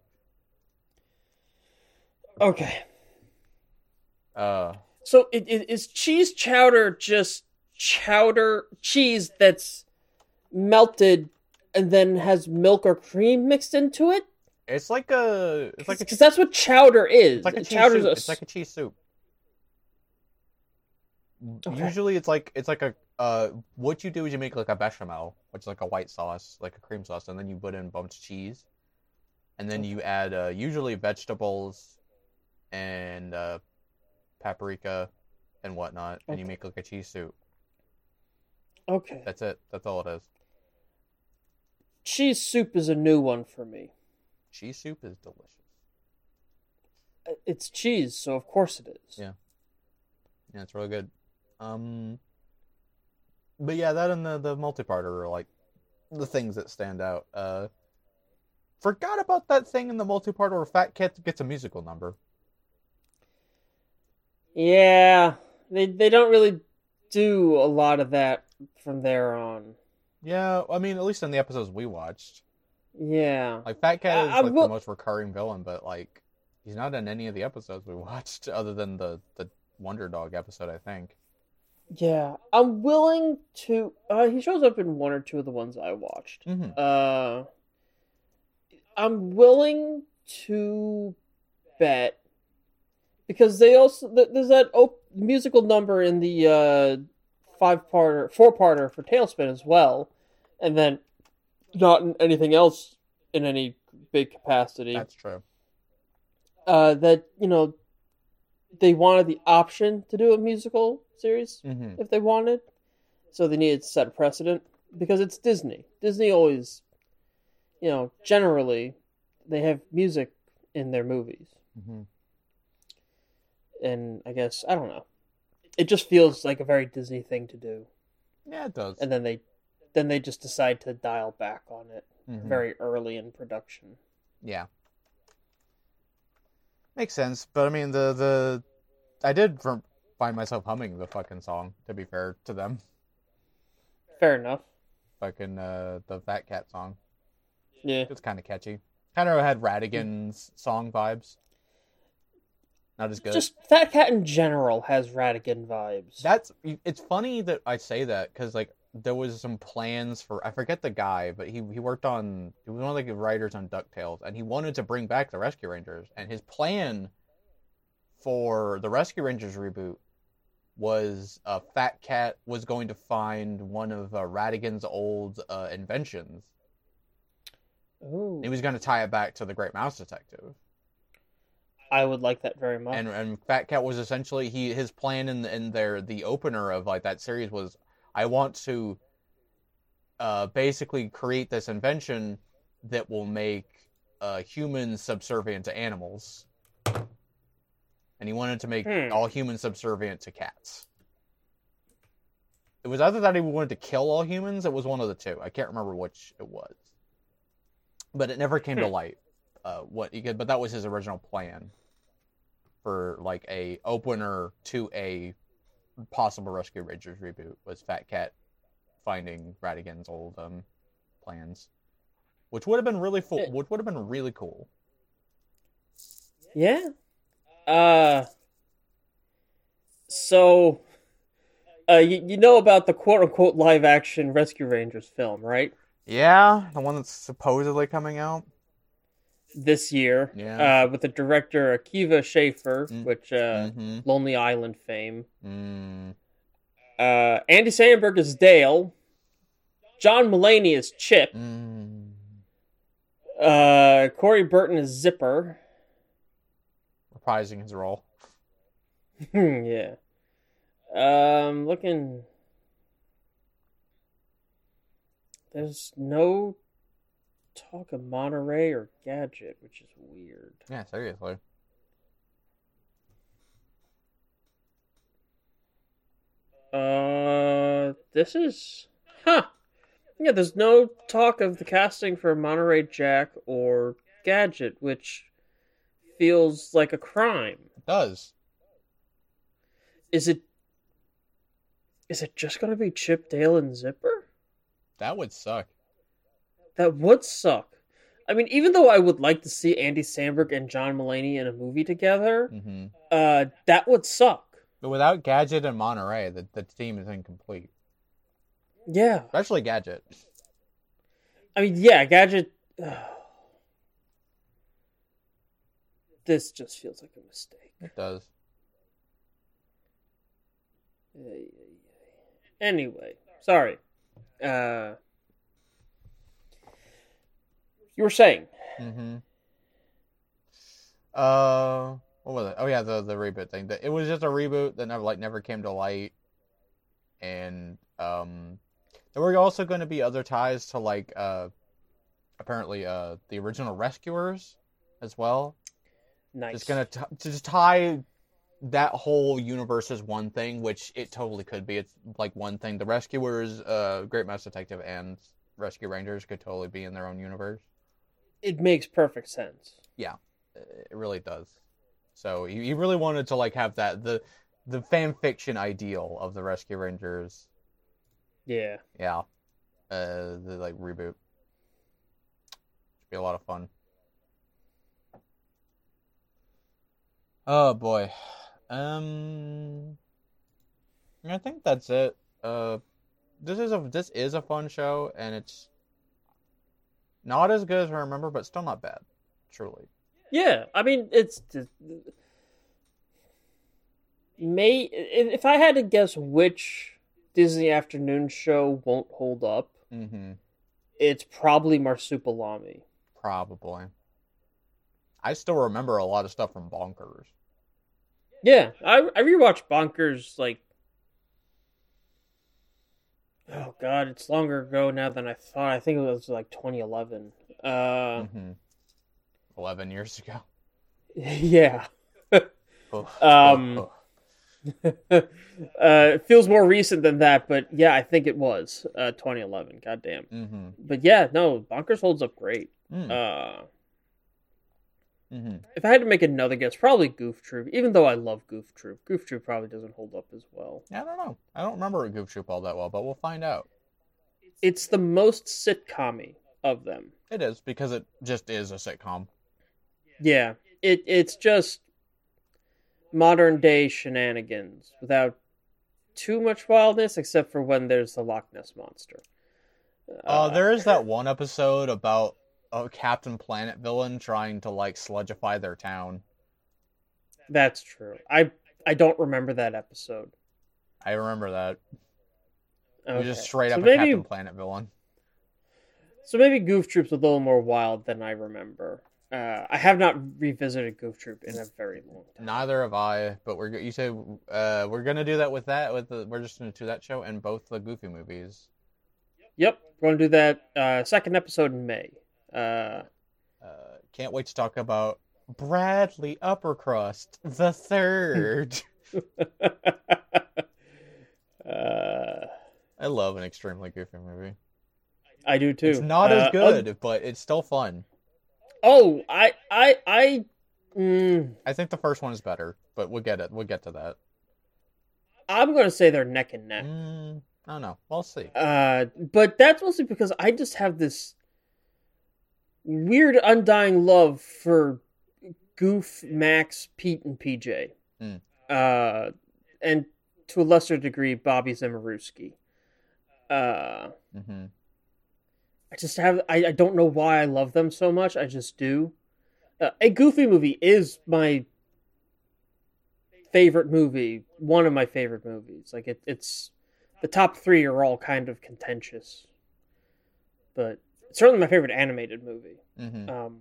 okay. uh So it, it, is cheese chowder just chowder cheese that's melted and then has milk or cream mixed into it? It's like a it's like Because that's what chowder is. It's like a cheese soup. a It's like a cheese soup. Okay. Usually, it's like it's like a uh. What you do is you make like a bechamel, which is like a white sauce, like a cream sauce, and then you put in bumped cheese, and then you add uh, usually vegetables, and uh, paprika, and whatnot, and you make like a cheese soup. okay. That's it. That's all it is. Cheese soup is a new one for me. Cheese soup is delicious. Uh, It's cheese, so of course it is. Yeah. Yeah, it's really good. Um, but yeah, that and the the multi-parter are like the things that stand out. Uh, forgot about that thing in the multi-parter where Fat Cat gets a musical number. Yeah, they they don't really do a lot of that from there on. Yeah, I mean, at least in the episodes we watched, Yeah. like Fat Cat is I- I like the most recurring villain, but like he's not in any of the episodes we watched, other than the the Wonder Dog episode, I think. Yeah, I'm willing to. Uh, he shows up in one or two of the ones I watched. Mm-hmm. Uh, I'm willing to bet because they also there's that op- musical number in the uh, five parter, four parter for TaleSpin as well, and then not in anything else in any big capacity. That's true. Uh, that you know they wanted the option to do a musical series Mm-hmm. if they wanted. So they needed to set a precedent because it's Disney. Disney always, you know, generally they have music in their movies. Mm-hmm. And I guess, I don't know. It just feels like a very Disney thing to do. Yeah, it does. And then they then they just decide to dial back on it Mhm. very early in production. Yeah. Makes sense, but I mean the the I did find myself humming the fucking song. To be fair to them, Fair enough. fucking uh, the Fat Cat song. Yeah. It's kind of catchy. Kind of had Ratigan's song vibes. Not as good. Just Fat Cat in general has Radigan vibes. That's it's funny that I say that because like there was some plans for I forget the guy, but he he worked on he was one of the writers on Ducktales, and he wanted to bring back the Rescue Rangers, and his plan for the Rescue Rangers reboot was uh, Fat Cat was going to find one of uh, Ratigan's old uh, inventions. Ooh. He was going to tie it back to the Great Mouse Detective. I would like that very much. and and Fat Cat was essentially he his plan in in their the opener of like that series was I want to uh basically create this invention that will make uh humans subservient to animals. And he wanted to make Hmm. all humans subservient to cats. It was either that he wanted to kill all humans, it was one of the two. I can't remember which it was. But it never came to Hmm. light uh, what he could, but that was his original plan for like a opener to a possible Rescue Rangers reboot was Fat Cat finding Ratigan's old um plans, which would have been really full, Yeah. which would have been really cool. Yeah. Uh so uh, you, you know about the quote unquote live action Rescue Rangers film, right? Yeah, the one that's supposedly coming out. This year, Yeah. uh, with the director Akiva Schaffer, Mm. which uh, Mm-hmm. Lonely Island fame. Mm. Uh, Andy Samberg is Dale. John Mulaney is Chip. Mm. Uh, Corey Burton is Zipper. Reprising his role. yeah. Um, looking. There's no talk of Monterey or Gadget, which is weird. Yeah, seriously. Uh, this is. Huh. Yeah, there's no talk of the casting for Monterey Jack or Gadget, which feels like a crime. It does. Is it. Is it just gonna be Chip, Dale, and Zipper? That would suck. That would suck. I mean, even though I would like to see Andy Samberg and John Mulaney in a movie together, hmm uh, that would suck. But without Gadget and Monterey, the, the team is incomplete. Yeah. Especially Gadget. I mean, yeah, Gadget. This just feels like a mistake. It does. Ay, ay, ay. Anyway, sorry. Uh, you were saying? Mm-hmm. Uh, what was it? Oh yeah, the the reboot thing. It was just a reboot that never like never came to light, and um, there were also going to be other ties to like uh, apparently uh the original Rescuers as well. Nice. It's gonna t- to just tie that whole universe as one thing, which it totally could be. It's like one thing. The Rescuers, uh, Great Mouse Detective, and Rescue Rangers could totally be in their own universe. It makes perfect sense. Yeah, it really does. So he, he really wanted to like have that the the fan fiction ideal of the Rescue Rangers. Yeah. Yeah, uh, the like reboot. Should be a lot of fun. Oh boy, um, I think that's it. Uh, this is a this is a fun show, and it's not as good as I remember, but still not bad. Truly. Yeah. I mean, it's. Just, May if I had to guess which Disney afternoon show won't hold up, Mm-hmm. it's probably Marsupilami. Probably. I still remember a lot of stuff from Bonkers. Yeah, I I rewatched Bonkers like oh god, it's longer ago now than I thought. I think it was like 2011. Uh, hmm Eleven years ago. yeah. Oh, Um, oh, uh, it feels more recent than that, but yeah, I think it was uh 2011. Goddamn. oh. Mhm. But yeah, no, Bonkers holds up great. Mm. Uh, Mhm. if I had to make another guess, probably Goof Troop. Even though I love Goof Troop, Goof Troop probably doesn't hold up as well. Yeah, I don't know. I don't remember Goof Troop all that well, but we'll find out. It's the most sitcom of them. It is because it just is a sitcom. Yeah, it it's just modern day shenanigans without too much wildness, except for when there's the Loch Ness monster. Uh, there is that one episode about a Captain Planet villain trying to like sludgify their town. That's true. I I don't remember that episode. I remember that. It was Okay. just straight so up a Captain Planet villain. So maybe Goof Troop's a little more wild than I remember. Uh, I have not revisited Goof Troop in a very long time. Neither have I, but we're you say uh, we're gonna do that with that with the we're just gonna do that show and both the Goofy movies. Yep, we're gonna do that uh, second episode in May. Uh, Uh, can't wait to talk about Bradley Uppercrust the third. uh, I love an extremely goofy movie. I do too. It's not Uh, as good, but it's still fun. Oh, I, I, I. Mm, I think the first one is better, but we'll get it. We'll get to that. I'm gonna say they're neck and neck. Mm, I don't know. We'll see. Uh, but that's mostly because I just have this weird undying love for Goof, Max, Pete, and PJ. Hmm. Uh, and to a lesser degree, Bobby Zimmeruski. Uh, hmm I just have I, I don't know why I love them so much. I just do. Uh, a Goofy movie is my favorite movie. One of my favorite movies. Like it, it's the top three are all kind of contentious, but it's certainly my favorite animated movie. hmm Um,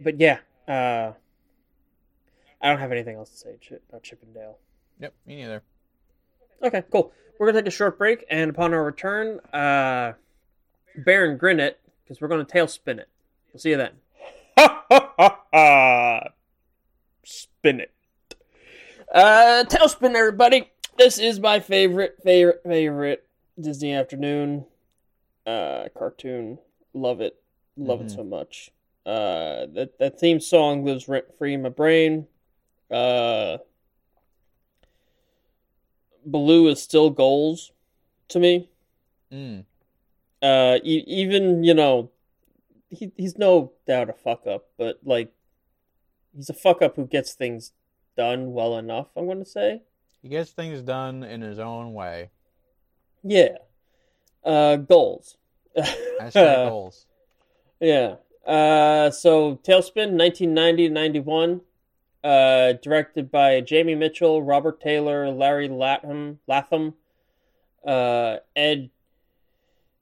but yeah, uh, I don't have anything else to say about Chip, about Chippendale. Yep, me neither. Okay, cool. We're gonna take a short break, and upon our return, uh, Baron grin it because we're gonna tailspin it. We'll see you then. Ha ha ha ha! Spin it. Uh, tailspin, everybody. This is my favorite, favorite, favorite Disney afternoon uh cartoon. Love it, love it Mhm. so much. Uh, that that theme song lives rent free in my brain. Uh. Baloo is still goals to me. Mm. Uh, e- even you know, he he's no doubt a fuck up, but like, he's a fuck up who gets things done well enough. I'm gonna say, He gets things done in his own way. Yeah. Uh, goals. Hashtag goals. Yeah. Uh, so TaleSpin, 1990 91. Uh, directed by Jamie Mitchell, Robert Taylor, Larry Latham, Latham, uh, Ed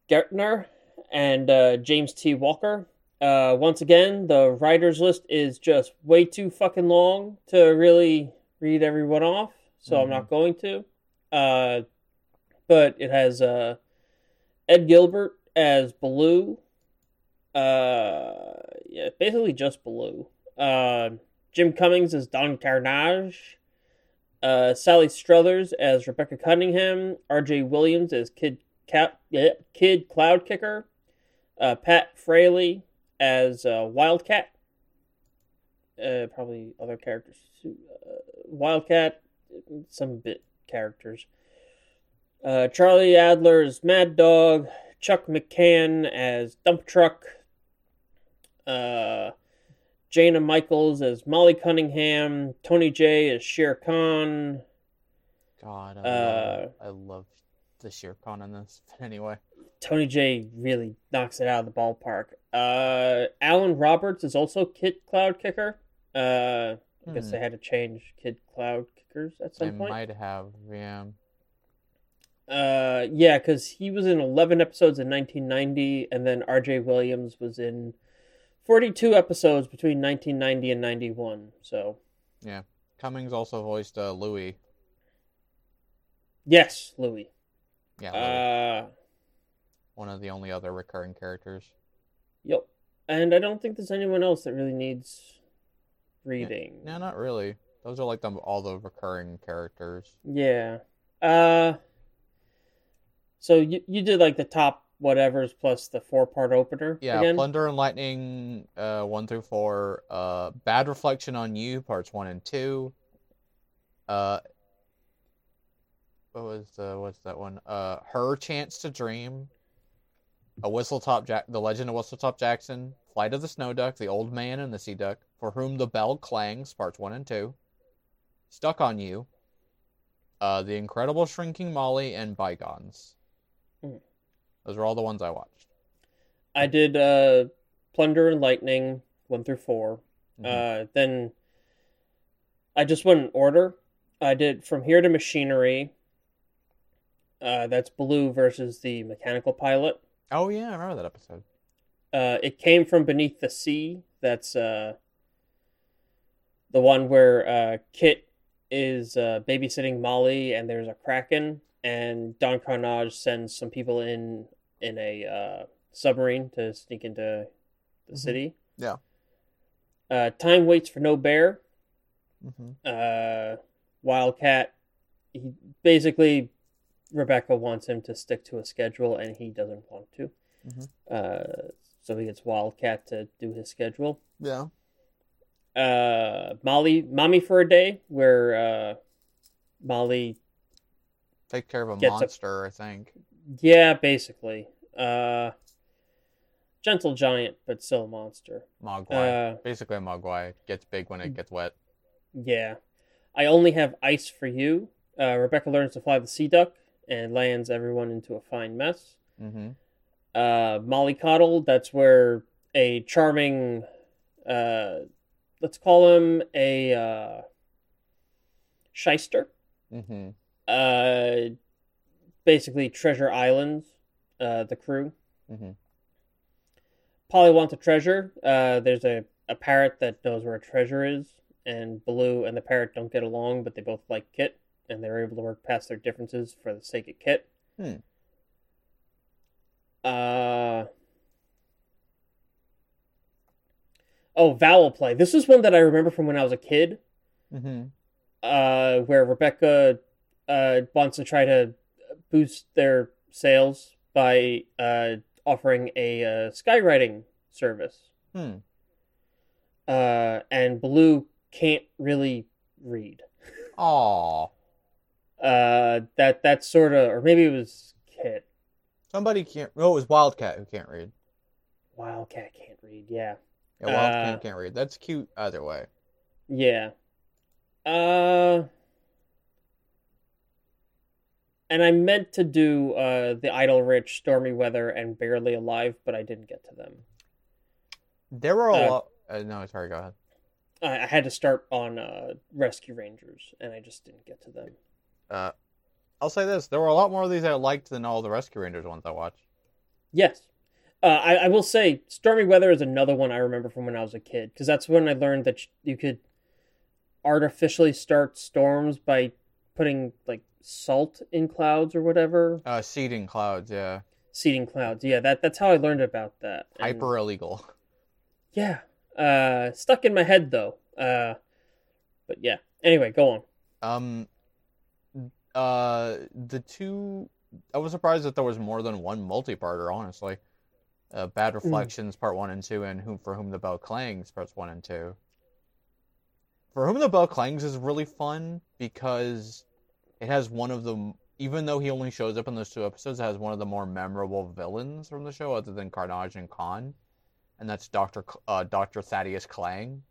Ghertner, and uh, James T. Walker. Uh, once again, the writers list is just way too fucking long to really read everyone off, so I'm Mhm. not going to. Uh, but it has uh, Ed Gilbert as Baloo. Uh, yeah, basically just Baloo. Uh, Jim Cummings as Don Carnage. Uh, Sally Struthers as Rebecca Cunningham. R.J. Williams as Kid Cap, yeah, Kit Cloudkicker. Uh, Pat Fraley as uh, Wildcat. Uh, probably other characters. Uh, Wildcat, some bit characters. Uh, Charlie Adler as Mad Dog. Chuck McCann as Dump Truck. Uh, Janna Michaels as Molly Cunningham. Tony Jay as Shere Khan. God, I, Uh, love, I love the Shere Khan in this. But anyway, Tony Jay really knocks it out of the ballpark. Uh, Alan Roberts is also Kid Cloud Kicker. Uh, I guess Hmm. they had to change Kid Cloud Kickers at they some point. They might have, yeah. Uh, yeah, because he was in 11 episodes in 1990, and then R.J. Williams was in 42 episodes between 1990 and 91. So, yeah, Cummings also voiced uh, Louis. yes, Louis. Yeah, Louis. Uh, one of the only other recurring characters. yep. And I don't think there's anyone else that really needs reading. No, not really. Those are like the all the recurring characters. Yeah. Uh so you you did like the top whatever's plus the four part opener Yeah, again? Plunder and Lightning, uh, one through four. Uh, Bad Reflection on You, parts one and two. Uh, what was the what's that one? Uh, Her Chance to Dream. A Whistlestop Jack, The Legend of Whistlestop Jackson, Flight of the Snow Duck, The Old Man and the Sea Duck, For Whom the Bell Clangs, parts one and two. Stuck on You. Uh, The Incredible Shrinking Molly and Bygones. Hmm. Those are all the ones I watched. I did uh Plunder and Lightning one through 4 Mhm. Uh then I just went in order. I did From Here to Machinery. Uh that's Baloo versus the Mechanical Pilot. Oh yeah, I remember that episode. Uh, it came from beneath the sea. That's uh, the one where uh, Kit is uh, babysitting Molly, and there's a kraken, and Don Carnage sends some people in in a uh, submarine to sneak into the Mhm. city. Yeah. Uh, Time waits for no bear. Mm-hmm. Uh, Wildcat. He basically Rebecca wants him to stick to a schedule, and he doesn't want to. Mhm. Uh, so he gets Wildcat to do his schedule. Yeah. Uh, Molly, Mommy for a Day, where uh, Molly, Take care of a monster, I think. yeah, basically, uh, gentle giant, but still a monster. Mogwai. Uh, Basically, a Mogwai gets big when it gets wet. yeah. I only have ice for you. Uh, Rebecca learns to fly the sea duck and lands everyone into a fine mess. Mm-hmm. Uh, Molly Coddle, that's where a charming, uh, let's call him a uh, shyster, Mm-hmm. Uh, basically Treasure Island, uh, the crew. Mm-hmm. Polly wants a treasure. Uh, there's a, a parrot that knows where a treasure is, and Baloo and the parrot don't get along, but they both like Kit, and they're able to work past their differences for the sake of Kit. Hmm. Uh. Oh, vowel play. This is one that I remember from when I was a kid, Mm-hmm. uh, where Rebecca uh, wants to try to boost their sales by uh, offering a uh, skywriting service. Hmm. uh, and Blue can't really read. Aw. Uh, that that's sort of, or maybe it was Kit. Somebody can't. Oh, it was Wildcat who can't read. Wildcat can't read. Yeah, Yeah, Wildcat Uh, can't read. That's cute either way. yeah. Uh, and I meant to do uh the Idle Rich, Stormy Weather, and Barely Alive, but I didn't get to them. There were a Uh, lot. Uh, no, sorry. Go ahead. I, I had to start on uh Rescue Rangers, and I just didn't get to them. Uh, I'll say this: there were a lot more of these I liked than all the Rescue Rangers ones I watched. Yes. Uh, I, I will say, Stormy Weather is another one I remember from when I was a kid, because that's when I learned that you could artificially start storms by putting like salt in clouds or whatever, Uh, seeding clouds, yeah, seeding clouds. Yeah, that that's how I learned about that. And- hyper illegal. Yeah. Uh, stuck in my head though. Uh, but yeah. Anyway, go on. Um, uh, the two. I was surprised that there was more than one multi-parter. Honestly, uh, Bad Reflections Part One and Two, and Whom for Whom the Bell Clangs Parts One and Two. For Whom the Bell Clangs is really fun because it has one of the. Even though he only shows up in those two episodes, it has one of the more memorable villains from the show, other than Carnage and Khan, and that's Doctor uh, Doctor Thaddeus Klang,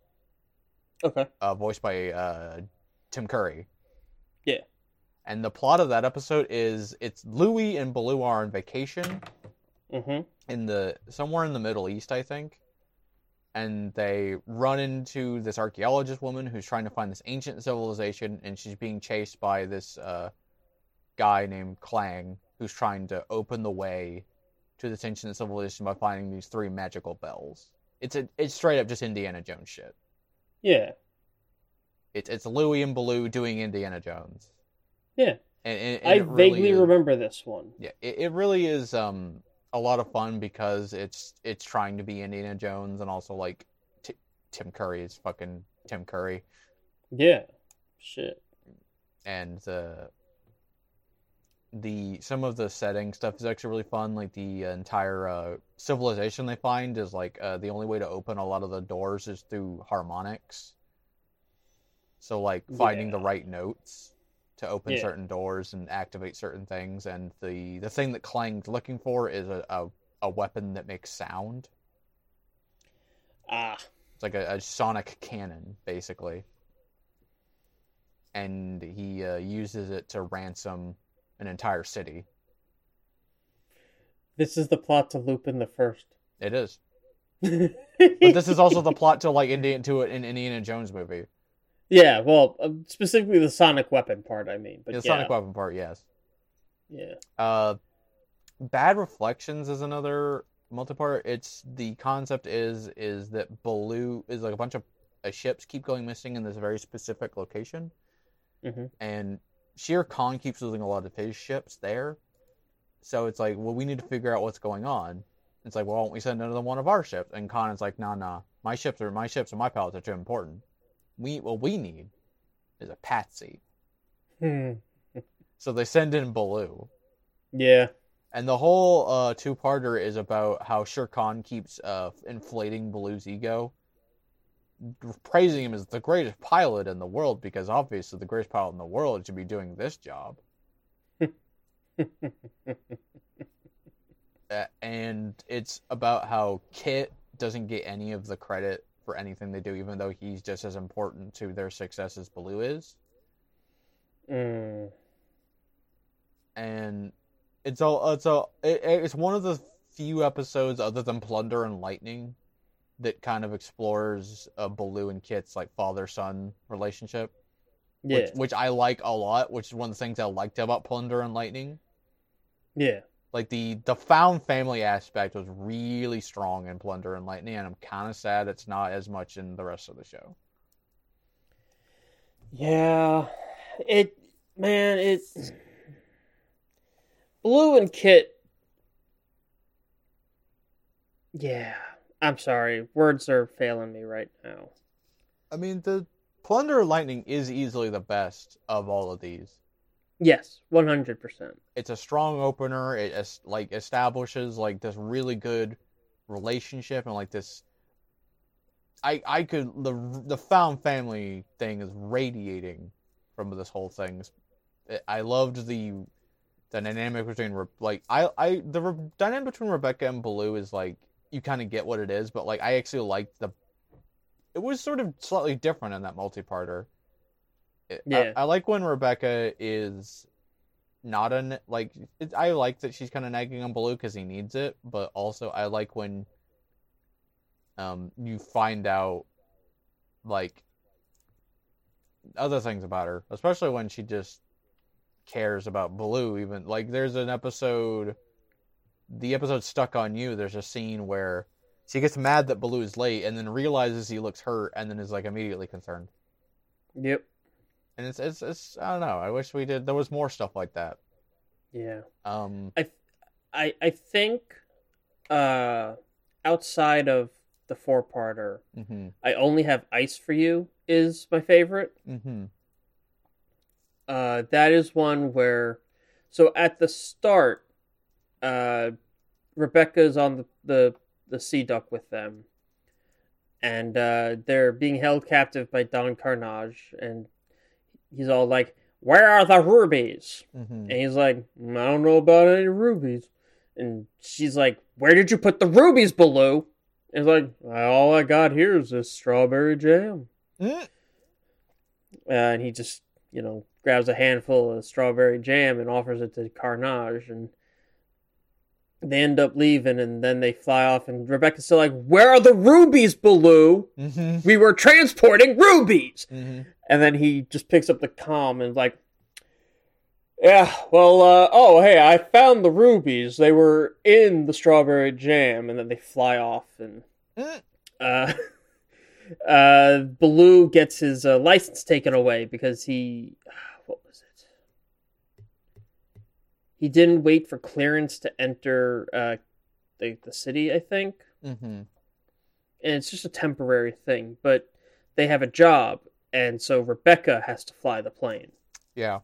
Okay. uh, voiced by uh, Tim Curry. Yeah. And the plot of that episode is it's Louie and Baloo are on vacation Mm-hmm. in the somewhere in the Middle East, I think. And they run into this archaeologist woman who's trying to find this ancient civilization, and she's being chased by this uh, guy named Klang, who's trying to open the way to this ancient civilization by finding these three magical bells. It's a, it's straight up just Indiana Jones shit. Yeah. It's it's Louie and Baloo doing Indiana Jones. Yeah. And, and, and I really vaguely is- remember this one. Yeah, it, it really is um a lot of fun because it's it's trying to be Indiana Jones and also like T- Tim Curry is fucking Tim Curry Yeah. Shit. and the the some of the setting stuff is actually really fun. Like the entire uh, civilization they find is like uh, the only way to open a lot of the doors is through harmonics. So like finding the right notes to open Yeah. certain doors and activate certain things, and the the thing that Klang's looking for is a a, a weapon that makes sound. Ah. It's like a, a sonic cannon, basically. And he uh, uses it to ransom an entire city. This is the plot to Lupin the First. It is. but this is also the plot to like Indiana to it in an Indiana Jones movie. Yeah, well, uh, specifically the sonic weapon part. I mean, but the yeah, Sonic weapon part, yes. yeah, Uh, Bad Reflections is another multi-part. It's the concept is is that Baloo is like a bunch of uh, ships keep going missing in this very specific location, Mhm. and Shere Khan keeps losing a lot of his ships there. So it's like, well, we need to figure out what's going on. It's like, well, why don't we send another one of our ships? And Khan is like, nah, nah, my ships are my ships and my pilots are too important. We what we need is a patsy. Hmm. So they send in Baloo. yeah, And the whole uh, two-parter is about how Shere Khan keeps uh, inflating Baloo's ego, praising him as the greatest pilot in the world because obviously the greatest pilot in the world should be doing this job. Uh, and it's about how Kit doesn't get any of the credit for anything they do, even though he's just as important to their success as Baloo is. Mm. and it's all it's a it, it's one of the few episodes other than Plunder and Lightning that kind of explores uh, Baloo and Kit's like father son relationship, Yeah, which which I like a lot. Which is one of the things I liked about Plunder and Lightning. yeah, Like the the found family aspect was really strong in Plunder and Lightning, and I'm kind of sad it's not as much in the rest of the show. yeah. It, man, it. Baloo and Kit. Yeah, I'm sorry. Words are failing me right now. I mean, the Plunder and Lightning is easily the best of all of these. Yes, one hundred percent. it's a strong opener. It es- like establishes like this really good relationship and like this. I I could the the found family thing is radiating from this whole thing. Eh, I loved the the dynamic between like I I the re- dynamic between Rebecca and Baloo is like you kind of get what it is, but like I actually liked the. It was sort of slightly different in that multi-parter. It- I- Yeah. I, like when Rebecca is not an like. It, I like that she's kind of nagging on Baloo because he needs it, but also I like when um you find out like other things about her, especially when she just cares about Baloo. Even like there's an episode, the episode stuck on you. There's a scene where she gets mad that Baloo is late, and then realizes he looks hurt, and then is like immediately concerned. Yep. And it's it's it's I don't know. I wish we did. There was more stuff like that. Yeah. Um. I I think uh outside of the four parter, hmm I only have Ice for You is my favorite. Mm-hmm. Uh that is one where so at the start uh Rebecca's on the the, the sea duck with them. And uh they're being held captive by Don Carnage and he's all like, Where are the rubies? hmm And he's like, "Mm, I don't know about any rubies. And she's like, Where did you put the rubies, Baloo? And he's like, All I got here is this strawberry jam. Mm. Uh, and he just, you know, grabs a handful of strawberry jam and offers it to Carnage. And they end up leaving, and then they fly off. And Rebecca's still like, Where are the rubies, Baloo? hmm We were transporting rubies. hmm And then he just picks up the comm and like, yeah, well, uh, oh, hey, I found the rubies. They were in the strawberry jam. And then they fly off. And Mm. uh, uh, Baloo gets his uh, license taken away because he. What was it? He didn't wait for clearance to enter uh, the, the city, I think hmm and it's just a temporary thing. But they have a job, and so Rebecca has to fly the plane. Yeah.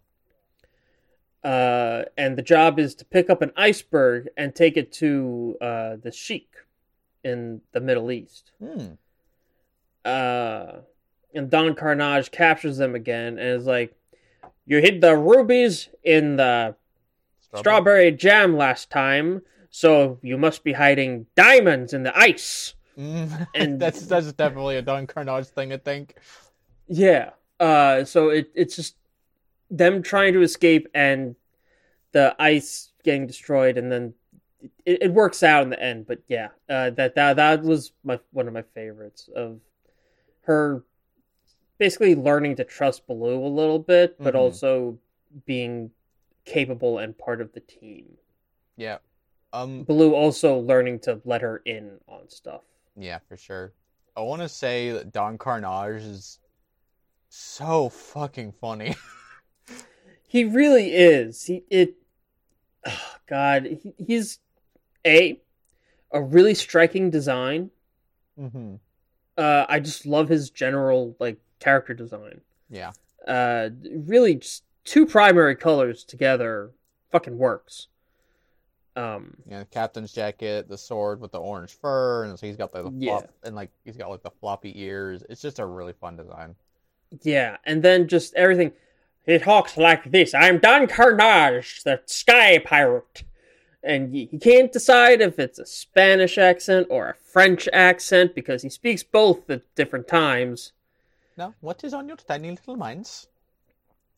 Uh, and the job is to pick up an iceberg and take it to uh, the Sheik in the Middle East. Mm. Uh, and Don Carnage captures them again and is like, "You hid the rubies in the strawberry jam last time, so you must be hiding diamonds in the ice." Mm. And- that's that's definitely a Don Carnage thing, I think. Yeah. Uh, so it it's just them trying to escape and the ice getting destroyed, and then it, it works out in the end. But yeah, uh, that that that was my one of my favorites of her basically learning to trust Baloo a little bit, but Mhm. also being capable and part of the team. Yeah. Um. Baloo also learning to let her in on stuff. Yeah, for sure. I want to say that Don Carnage is so fucking funny. He really is. He it. Oh, God, he, he's a a really striking design. mm-hmm. Uh, I just love his general like character design. Yeah. Uh, really, just two primary colors together fucking works. Um, Yeah, the captain's jacket, the sword with the orange fur, and so he's got the, the Yeah. flop, and like he's got like the floppy ears. It's just a really fun design. Yeah, and then just everything. He talks like this. I'm Don Carnage, the sky pirate. And he can't decide if it's a Spanish accent or a French accent because he speaks both at different times. Now, what is on your tiny little minds?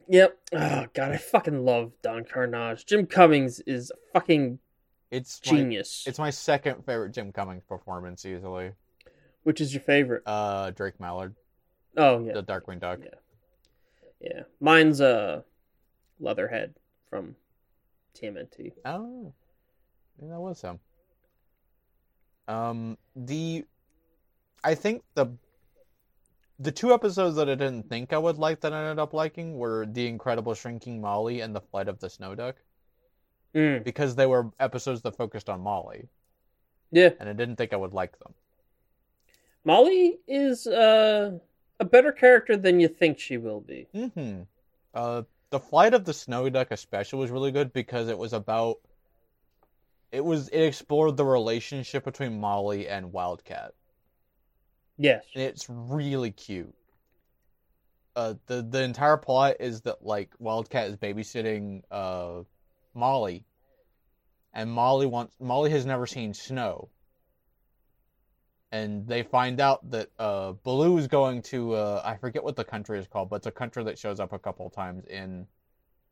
Yep. Oh god, I fucking love Don Carnage. Jim Cummings is a fucking It's my, genius. it's my second favorite Jim Cummings performance easily. Which is your favorite? Uh, Drake Mallard, Oh yeah. the Darkwing Duck. Yeah. Yeah. Mine's uh Leatherhead from TMNT. Oh, yeah, that was him. Um, the, I think the, the two episodes that I didn't think I would like that I ended up liking were The Incredible Shrinking Molly and The Flight of the Snow Duck Mm. because they were episodes that focused on Molly, Yeah. and I didn't think I would like them. Molly is uh a better character than you think she will be. Mm-hmm. Uh, The Flight of the Snow Duck especially was really good because it was about, it was it explored the relationship between Molly and Wildcat. Yes. and it's really cute. Uh, the the entire plot is that like Wildcat is babysitting uh Molly, and Molly wants Molly has never seen snow, and they find out that uh Baloo is going to uh I forget what the country is called, but it's a country that shows up a couple of times in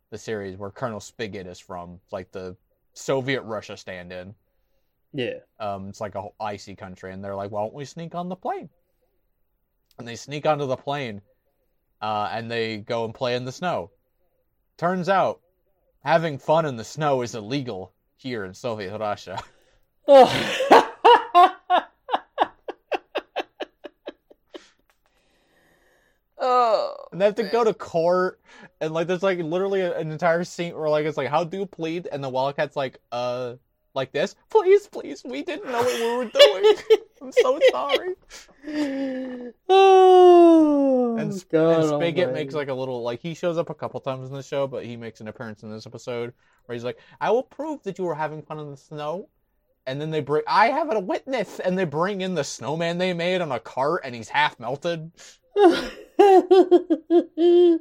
the series where Colonel Spigot is from, like the Soviet Russia stand-in. Yeah. Um, it's like a whole icy country, and they're like, "Why don't we sneak on the plane?" And they sneak onto the plane, uh, and they go and play in the snow. Turns out, having fun in the snow is illegal here in Soviet Russia. Oh. oh. And they have to go to court, and like there's like literally an entire scene where like it's like, "How do you plead?" And the Wildcat's like, "Uh, like this, please, please, we didn't know what we were doing. I'm so sorry." Oh. And, God and Spigot almighty. makes like a little like he shows up a couple times in the show, but he makes an appearance in this episode where he's like, "I will prove that you were having fun in the snow." And then they bring, I have a witness, and they bring in the snowman they made on a cart, and he's half melted.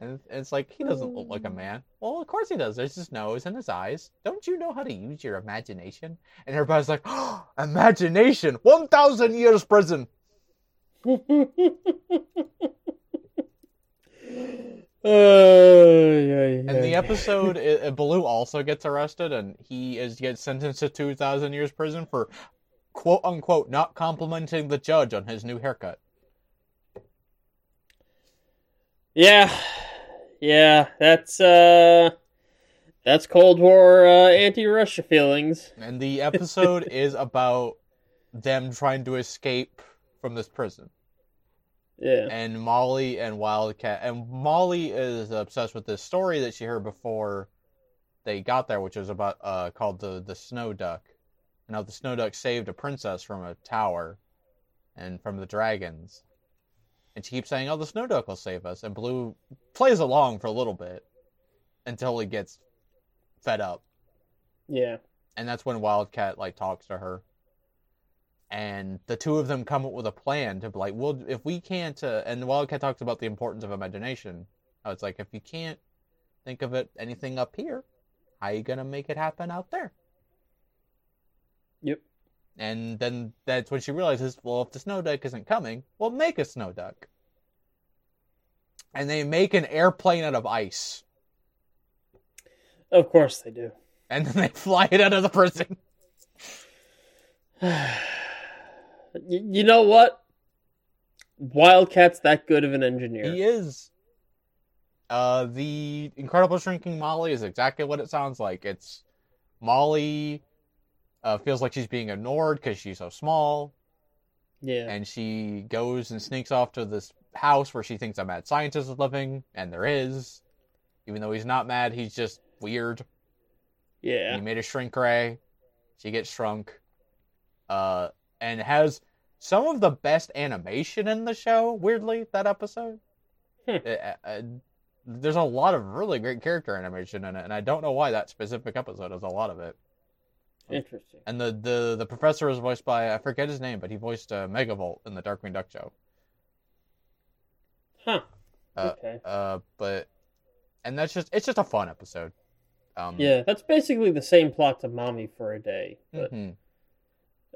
And it's like he doesn't look like a man. Well, of course he does. There's his nose and his eyes. Don't you know how to use your imagination? And everybody's like, oh, "Imagination, one thousand years prison." In In the episode, it- Baloo also gets arrested, and he is gets sentenced to two thousand years prison for quote unquote not complimenting the judge on his new haircut. Yeah, yeah, that's uh, that's Cold War uh, anti-Russia feelings. And the episode is about them trying to escape from this prison. Yeah, And Molly and Wildcat, and Molly is obsessed with this story that she heard before they got there, which was about uh called the the Snow Duck. And how the Snow Duck saved a princess from a tower, and from the dragons. And she keeps saying, "Oh, the Snow Duck will save us." And Baloo plays along for a little bit until he gets fed up. yeah, and that's when Wildcat like talks to her, and the two of them come up with a plan to like, well, if we can't, uh, and Wildcat talks about the importance of imagination. How it's like if you can't think of it anything up here, how you gonna make it happen out there? Yep. And then that's when she realizes, well, if the snow duck isn't coming, we'll make a snow duck. And they make an airplane out of ice, of course they do. and then they fly it out of the prison. You know what? Wildcat's that good of an engineer. He is. Uh, the Incredible Shrinking Molly is exactly what it sounds like. It's Molly uh, feels like she's being ignored because she's so small, Yeah, and she goes and sneaks off to this house where she thinks a mad scientist is living, and there is. Even though he's not mad, he's just weird. yeah. He made a shrink ray. She gets shrunk. Uh, and has some of the best animation in the show. Weirdly, that episode. Hmm. Uh, uh, there's a lot of really great character animation in it, and I don't know why that specific episode has a lot of it. Interesting. And the the the professor was voiced by I forget his name, but he voiced uh, Megavolt in the Darkwing Duck show. Huh. Uh, okay. Uh, but and that's just it's just a fun episode. Um, Yeah, that's basically the same plot to Mommy for a Day, but mhm.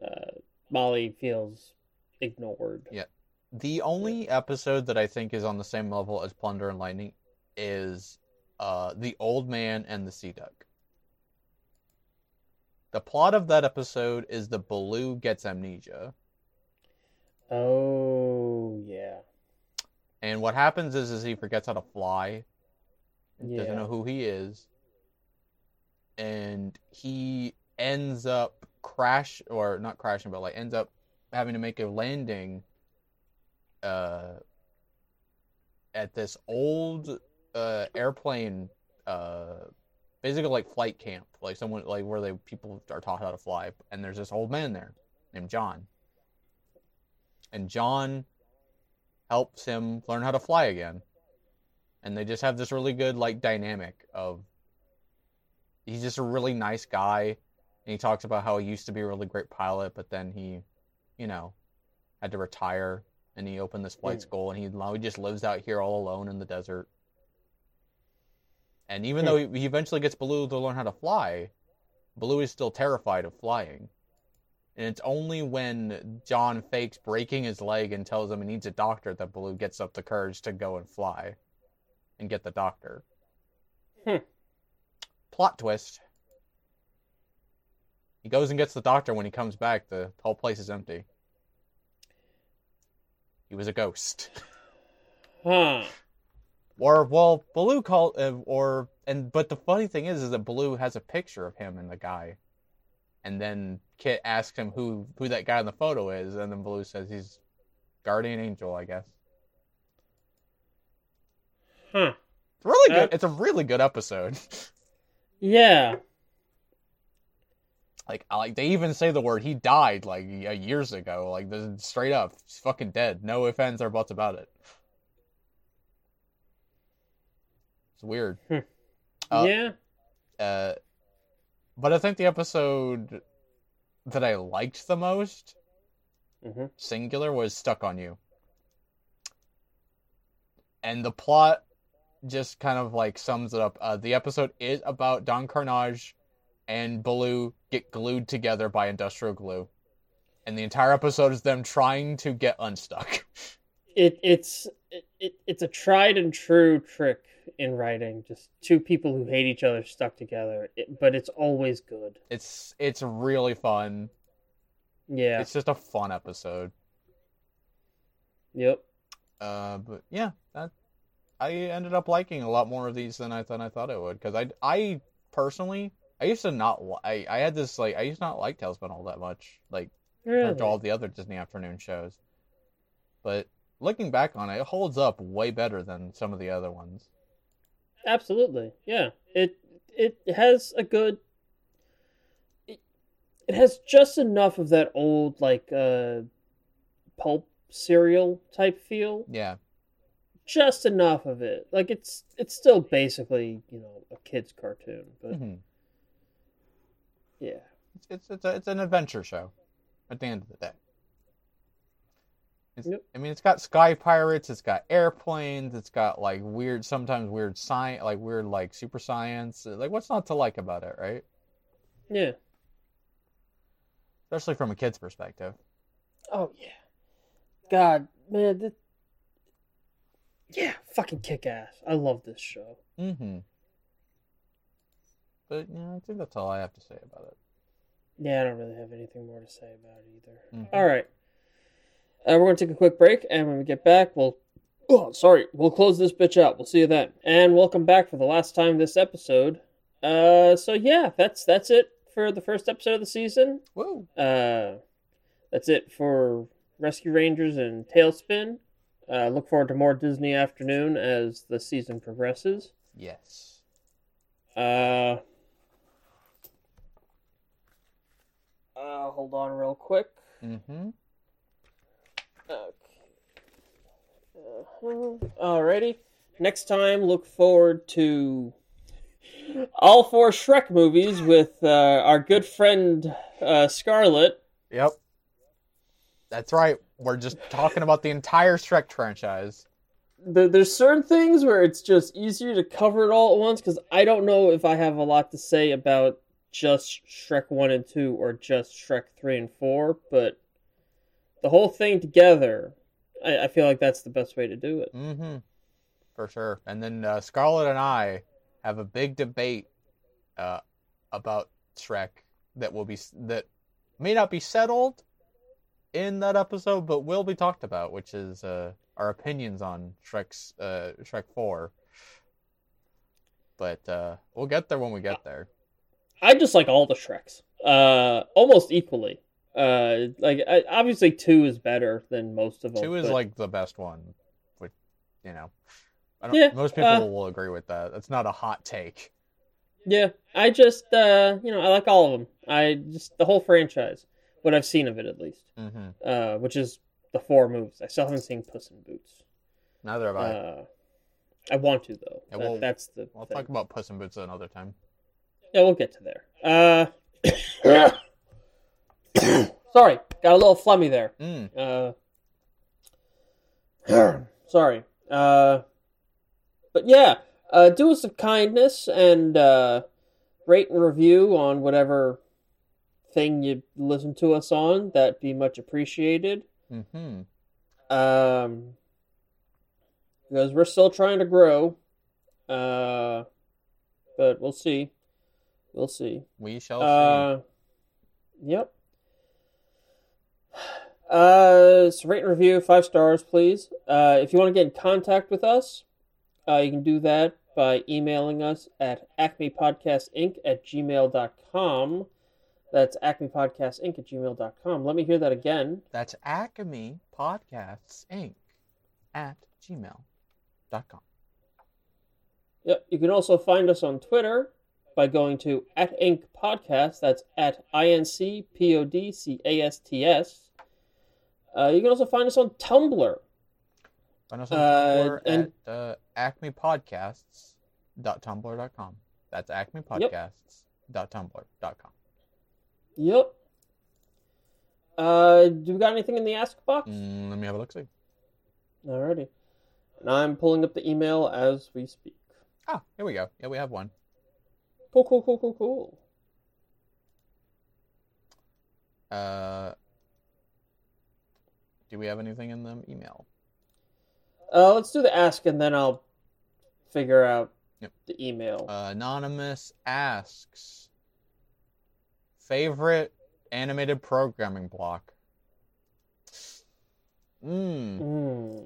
uh, Molly feels ignored. Yeah. The only episode that I think is on the same level as Plunder and Lightning is uh, the old man and the sea duck. The plot of that episode is the Baloo gets amnesia. Oh yeah. And what happens is, is he forgets how to fly. Yeah. Doesn't know who he is. And he ends up crash or not crashing, but like ends up having to make a landing uh at this old uh airplane uh basically like flight camp. Like someone like where they people are taught how to fly and there's this old man there named John. And John helps him learn how to fly again. And they just have this really good like dynamic of he's just a really nice guy and he talks about how he used to be a really great pilot but then he you know had to retire and he opened this flight Hmm. school and he now he just lives out here all alone in the desert. And even Hmm. though he, he eventually gets Baloo to learn how to fly, Baloo is still terrified of flying. And it's only when John fakes breaking his leg and tells him he needs a doctor that Baloo gets up the courage to go and fly and get the doctor. Hmm. Plot twist. He goes and gets the doctor when he comes back, the whole place is empty. He was a ghost. Huh. Or well, Baloo called uh, or and but the funny thing is, is that Baloo has a picture of him and the guy, and then Kit asks him who who that guy in the photo is, and then Baloo says he's guardian angel, I guess. Huh. It's really Uh, good. It's a really good episode. Yeah. like like they even say the word he died like years ago. Like straight up, he's fucking dead. No ifs ands or buts about it. It's weird. Hmm. Uh, yeah. Uh, but I think the episode that I liked the most, hmm singular, was Stuck on You. And the plot just kind of like sums it up. Uh, the episode is about Don Carnage and Baloo get glued together by industrial glue. And the entire episode is them trying to get unstuck. It it's it, it it's a tried and true trick in writing. Just two people who hate each other stuck together. It, but it's always good. It's it's really fun. Yeah. It's just a fun episode. Yep. Uh, but yeah, that I ended up liking a lot more of these than I thought I thought I would because I I personally I used to not I I had this like I used to not like TaleSpin all that much like compared Really. to all the other Disney afternoon shows, but looking back on it, it holds up way better than some of the other ones. Absolutely. Yeah. It it has a good it, it has just enough of that old like uh pulp serial type feel. Yeah, Just enough of it. Like it's it's still basically, you know, a kid's cartoon, but Mhm. yeah. it's it's it's, a, it's an adventure show at the end of the day. Yep. I mean, it's got sky pirates, it's got airplanes, it's got like weird, sometimes weird science, like weird like super science. Like, what's not to like about it, right? Yeah. Especially from a kid's perspective. Oh yeah. God, man, that... yeah, fucking kick ass. I love this show. Mm-hmm. But yeah, I think that's all I have to say about it. Yeah, I don't really have anything more to say about it either. Mhm. All right. Uh, we're going to take a quick break, and when we get back, we'll. Oh, sorry. We'll close this bitch out. We'll see you then. And welcome back for the last time this episode. Uh, so yeah, that's that's it for the first episode of the season. Whoa. Uh, that's it for Rescue Rangers and TaleSpin. Uh, look forward to more Disney Afternoon as the season progresses. Yes. Uh, uh, hold on real quick. Mm-hmm. Okay. Alrighty. Next time, look forward to all four Shrek movies with uh, our good friend uh, Scarlett. Yep. That's right. We're just talking about the entire Shrek franchise. There, there's certain things where it's just easier to cover it all at once because I don't know if I have a lot to say about just Shrek 1 and 2 or just Shrek 3 and 4, but the whole thing together, I, I feel like that's the best way to do it. Mm-hmm. for sure. And then uh, Scarlett and I have a big debate uh, about Shrek that will be that may not be settled in that episode, but will be talked about, which is uh, our opinions on Shrek's uh, Shrek Four. But uh, we'll get there when we get there. I just like all the Shreks, uh, almost equally. Uh, like I, obviously two is better than most of them. Two is but- like the best one, which you know, I don't, Yeah, most people uh, will agree with that. That's not a hot take. yeah. I just uh, you know, I like all of them. I just the whole franchise, what I've seen of it at least, hmm uh, which is the four movies. I still haven't seen Puss in Boots. Neither have I. Uh, I want to though. Yeah, That- we'll- that's the. We'll thing. talk about Puss in Boots another time. Yeah, we'll get to there. Uh, sorry, got a little flummy there. Mm. Uh, sorry. Uh, but yeah, uh, do us a kindness and uh, rate and review on whatever thing you listen to us on. That'd be much appreciated. hmm Um, because we're still trying to grow. Uh, but we'll see. We'll see. We shall see. Uh, yep. Uh, so rate and review five stars, please. Uh, if you want to get in contact with us, uh, you can do that by emailing us at acmepodcastinc at gmail.com. That's acmepodcastinc at gmail.com. Let me hear that again. That's Acme Podcasts Inc. at gmail.com. Yep. You can also find us on Twitter by going to at Inc Podcast. That's at I N C P O D C A S T S. Uh, you can also find us on Tumblr. Find us on Tumblr Uh, Tumblr and- at uh, acmepodcasts.tumblr.com. That's acmepodcasts.tumblr.com. Yep. Uh, do we got anything in the ask box? Mm, let me have a look see. Alrighty. And I'm pulling up the email as we speak. Ah, here we go. Yeah, we have one. Cool, cool, cool, cool, cool. Uh, do we have anything in the email? Uh, let's do the ask and then I'll figure out Yep. the email. Uh, Anonymous asks favorite animated programming block. Hmm. Hmm.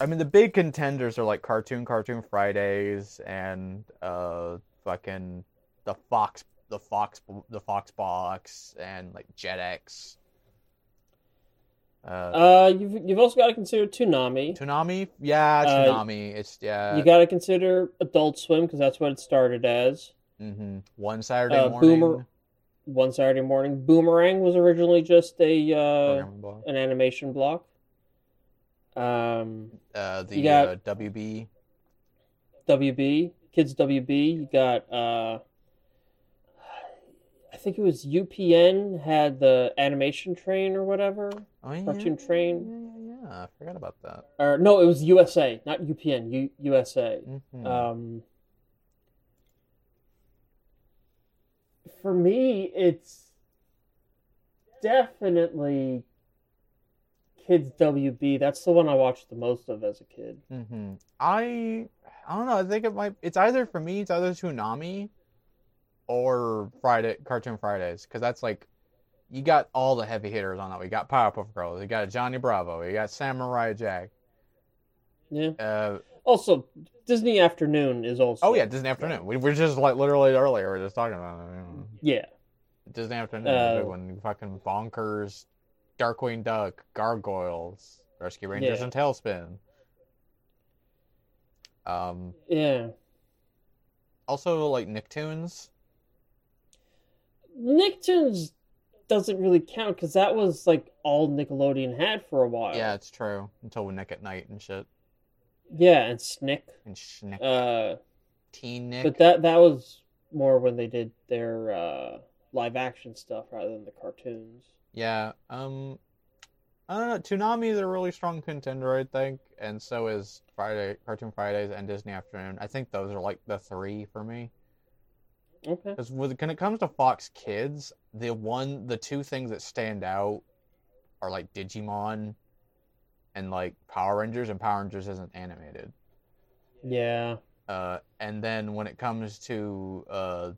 I mean, the big contenders are like Cartoon Cartoon Fridays and uh, fucking the Fox, the Fox, the Fox Box, and like Jetix. Uh, Uh, you've you've also got to consider Toonami. Toonami, yeah, uh, Toonami. it's yeah. you got to consider Adult Swim because that's what it started as. Mm-hmm. One Saturday uh, morning. Boomer- One Saturday morning, Boomerang was originally just a uh, an animation block. Um, Uh, the you got- uh, WB. WB, Kids WB. You got, uh, I think it was UPN had the animation train or whatever. Oh, yeah, Cartoon Train. Yeah, yeah, yeah. I forgot about that. Or no, it was USA, not UPN. U- USA. Mhm. Um, for me, it's definitely Kids WB. That's the one I watched the most of as a kid. hmm I I don't know. I think it might. It's either for me. It's either Toonami or Friday Cartoon Fridays because that's like you got all the heavy hitters on that. We got Powerpuff Girls. You got Johnny Bravo. You got Samurai Jack. Yeah. Uh, Also, Disney Afternoon is also. oh yeah, Disney Afternoon. We were just like literally earlier. We are just talking about it. you know. Yeah. Disney Afternoon. is a Uh, good one. Fucking bonkers. Darkwing Duck. Gargoyles. Rescue Rangers Yeah. and TaleSpin. Um. Yeah. Also like Nicktoons. Nicktoons doesn't really count because that was like all Nickelodeon had for a while. Yeah, it's true. Until Nick at Night and shit. Yeah, and Snick. And Snick. Uh, Teen Nick. but that that was more when they did their uh, live action stuff rather than the cartoons. Yeah. Um. I don't know. Toonami is a really strong contender, I think, and so is Friday, Cartoon Fridays, and Disney Afternoon. I think those are like the three for me. Okay. Because when it comes to Fox Kids, the one, the two things that stand out are like Digimon and like Power Rangers, and Power Rangers isn't animated. Yeah. Uh, and then when it comes to uh,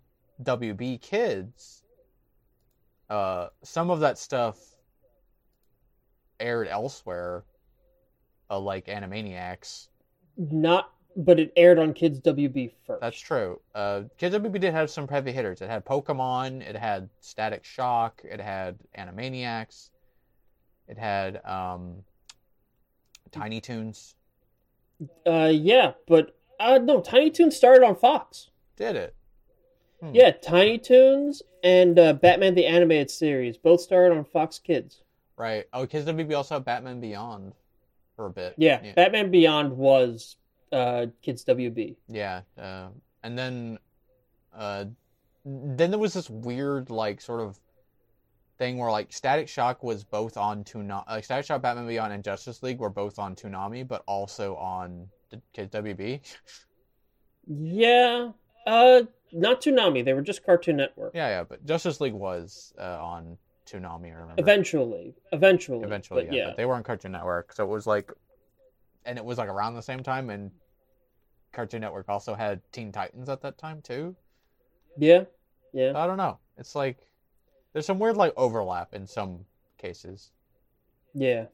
WB Kids, uh, some of that stuff aired elsewhere, uh, like Animaniacs. Not, but it aired on Kids WB first. That's true. Uh, Kids WB did have some heavy hitters. It had Pokemon, it had Static Shock, it had Animaniacs, it had um, Tiny Toons. Uh, yeah, but uh, no, Tiny Toons started on Fox. Did it? Hmm. Yeah, Tiny Toons and uh, Batman the Animated Series both started on Fox Kids. Right. Oh, Kids WB also had Batman Beyond for a bit. Yeah, Yeah. Batman Beyond was uh, Kids WB. Yeah, uh, and then, uh, then there was this weird like sort of thing where like Static Shock was both on Toonami, like Static Shock, Batman Beyond, and Justice League were both on Toonami, but also on Kids WB. Yeah, uh, not Toonami. They were just Cartoon Network. yeah, yeah, but Justice League was uh, on Toonami. I remember Eventually, eventually, eventually, but yeah, yeah, but they were on Cartoon Network, so it was like, and it was like around the same time, and Cartoon Network also had Teen Titans at that time too. yeah, yeah. I don't know. It's like there's some weird like overlap in some cases. yeah.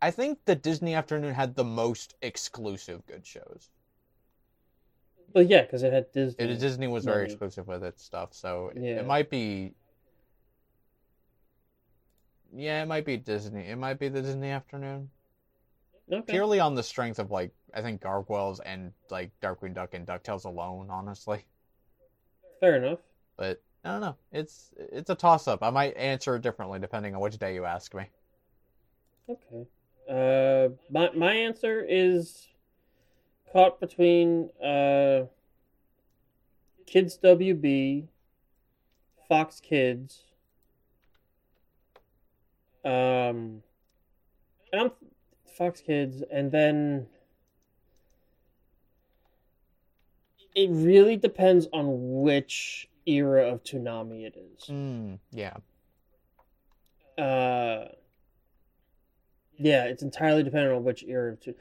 I think the Disney Afternoon had the most exclusive good shows. But yeah, because it had Disney. It, Disney was very money. exclusive with its stuff, so it- Yeah. it might be. Yeah, it might be Disney. It might be the Disney Afternoon Okay. purely on the strength of like I think Gargoyles and like Darkwing Duck and Ducktales alone, honestly. Fair enough. But I don't know. It's it's a toss up. I might answer it differently depending on which day you ask me. Okay. Uh, my my answer is caught between uh, Kids WB, Fox Kids, um, and I'm Fox Kids, and then it really depends on which era of Toonami it is. Mm, yeah. Uh, yeah, it's entirely dependent on which era. To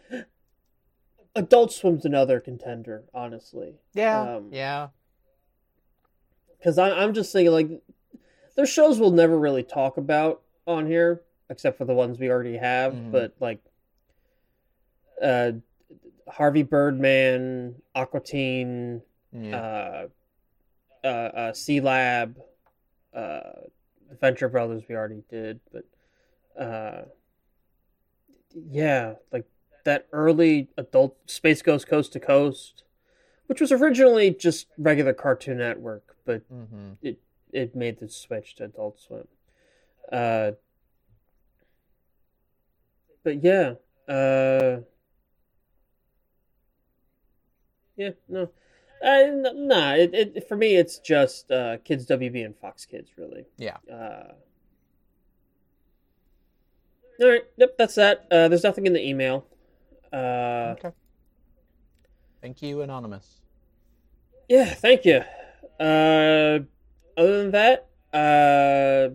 Adult Swim's another contender, honestly, Yeah. Um, yeah. because I'm just thinking like there's shows we'll never really talk about on here, except for the ones we already have. Mhm. But like, uh, Harvey Birdman, Aqua Teen, Yeah. uh, uh, uh, Sealab, uh, Venture Brothers we already did, but uh, yeah, like that early adult Space Ghost Coast to Coast, which was originally just regular Cartoon Network, but mm-hmm. it made the switch to Adult Swim. Uh, but yeah, uh, yeah, no, uh, nah. It, it for me, it's just uh, Kids WB and Fox Kids, really. Yeah. Uh, all right. Yep, that's that. Uh, there's nothing in the email. Uh, okay. Thank you, Anonymous. yeah, thank you. Uh, other than that, uh,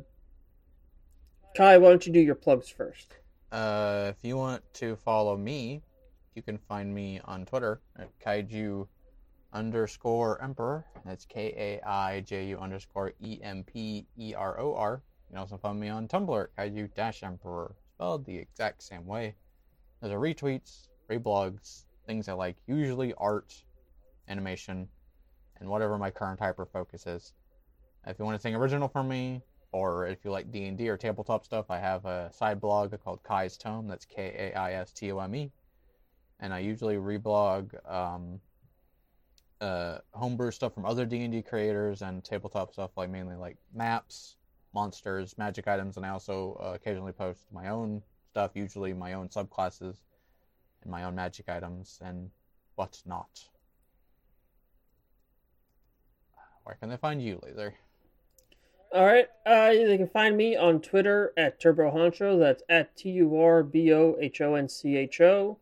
Kai, why don't you do your plugs first? Uh, if you want to follow me, you can find me on Twitter at kaiju underscore emperor. That's K A I J U underscore E M P E R O R. You can also find me on Tumblr at kaiju dash emperor, spelled the exact same way. There's are retweets, reblogs, things I like, usually art, animation, and whatever my current hyper focus is. If you want anything original from me, or if you like D and D or tabletop stuff, I have a side blog called Kai's Tome. That's K A I S T O M E, and I usually reblog um, uh, homebrew stuff from other D and D creators and tabletop stuff, like mainly like maps, monsters, magic items, and I also uh, occasionally post my own stuff, usually my own subclasses and my own magic items and whatnot. Where can they find you, Lazar? All right. Uh, they can find me on Twitter at Turbo Honcho. That's at T U R B O H O N C H O.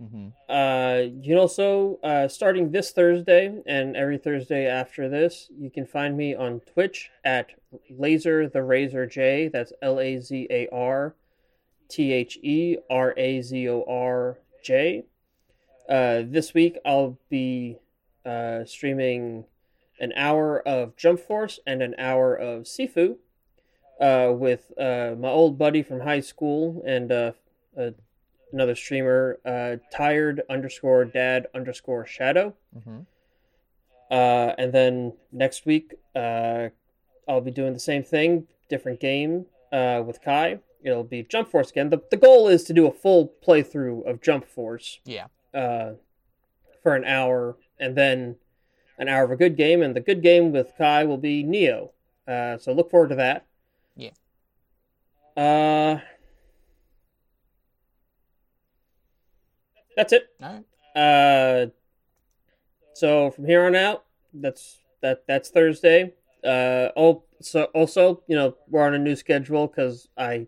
Mm-hmm. Uh, you can also, uh, starting this Thursday and every Thursday after this, you can find me on Twitch at Lazar the Razor J. That's L A Z A R T H E R A Z O R J. Uh, this week I'll be uh, streaming an hour of Jump Force and an hour of Sifu uh, with uh, my old buddy from high school and uh, another streamer, uh, tired underscore dad underscore shadow. hmm Uh, and then next week, uh, I'll be doing the same thing, different game uh, with Kai. It'll be Jump Force again. The, the goal is to do a full playthrough of Jump Force Yeah. uh, for an hour, and then an hour of a good game. And the good game with Kai will be Neo. Uh, so look forward to that. Yeah. Uh, that's it. All right. Uh, so from here on out, that's that. That's Thursday. Uh, oh, so also, you know, we're on a new schedule because I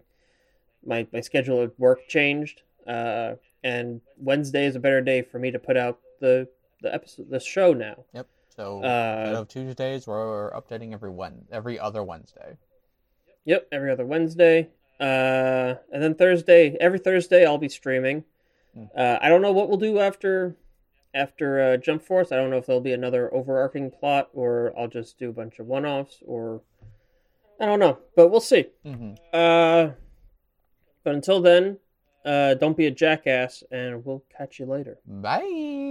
my my schedule at work changed. Uh, and Wednesday is a better day for me to put out the the episode, the show now. Yep. So instead Uh, of Tuesdays, we're updating every one every other Wednesday. Yep, every other Wednesday. Uh, and then Thursday, every Thursday, I'll be streaming. Hmm. Uh, I don't know what we'll do after after uh, Jump Force. I don't know if there'll be another overarching plot, or I'll just do a bunch of one-offs, or I don't know, but we'll see. hmm Uh, but until then, uh, don't be a jackass, and we'll catch you later. Bye.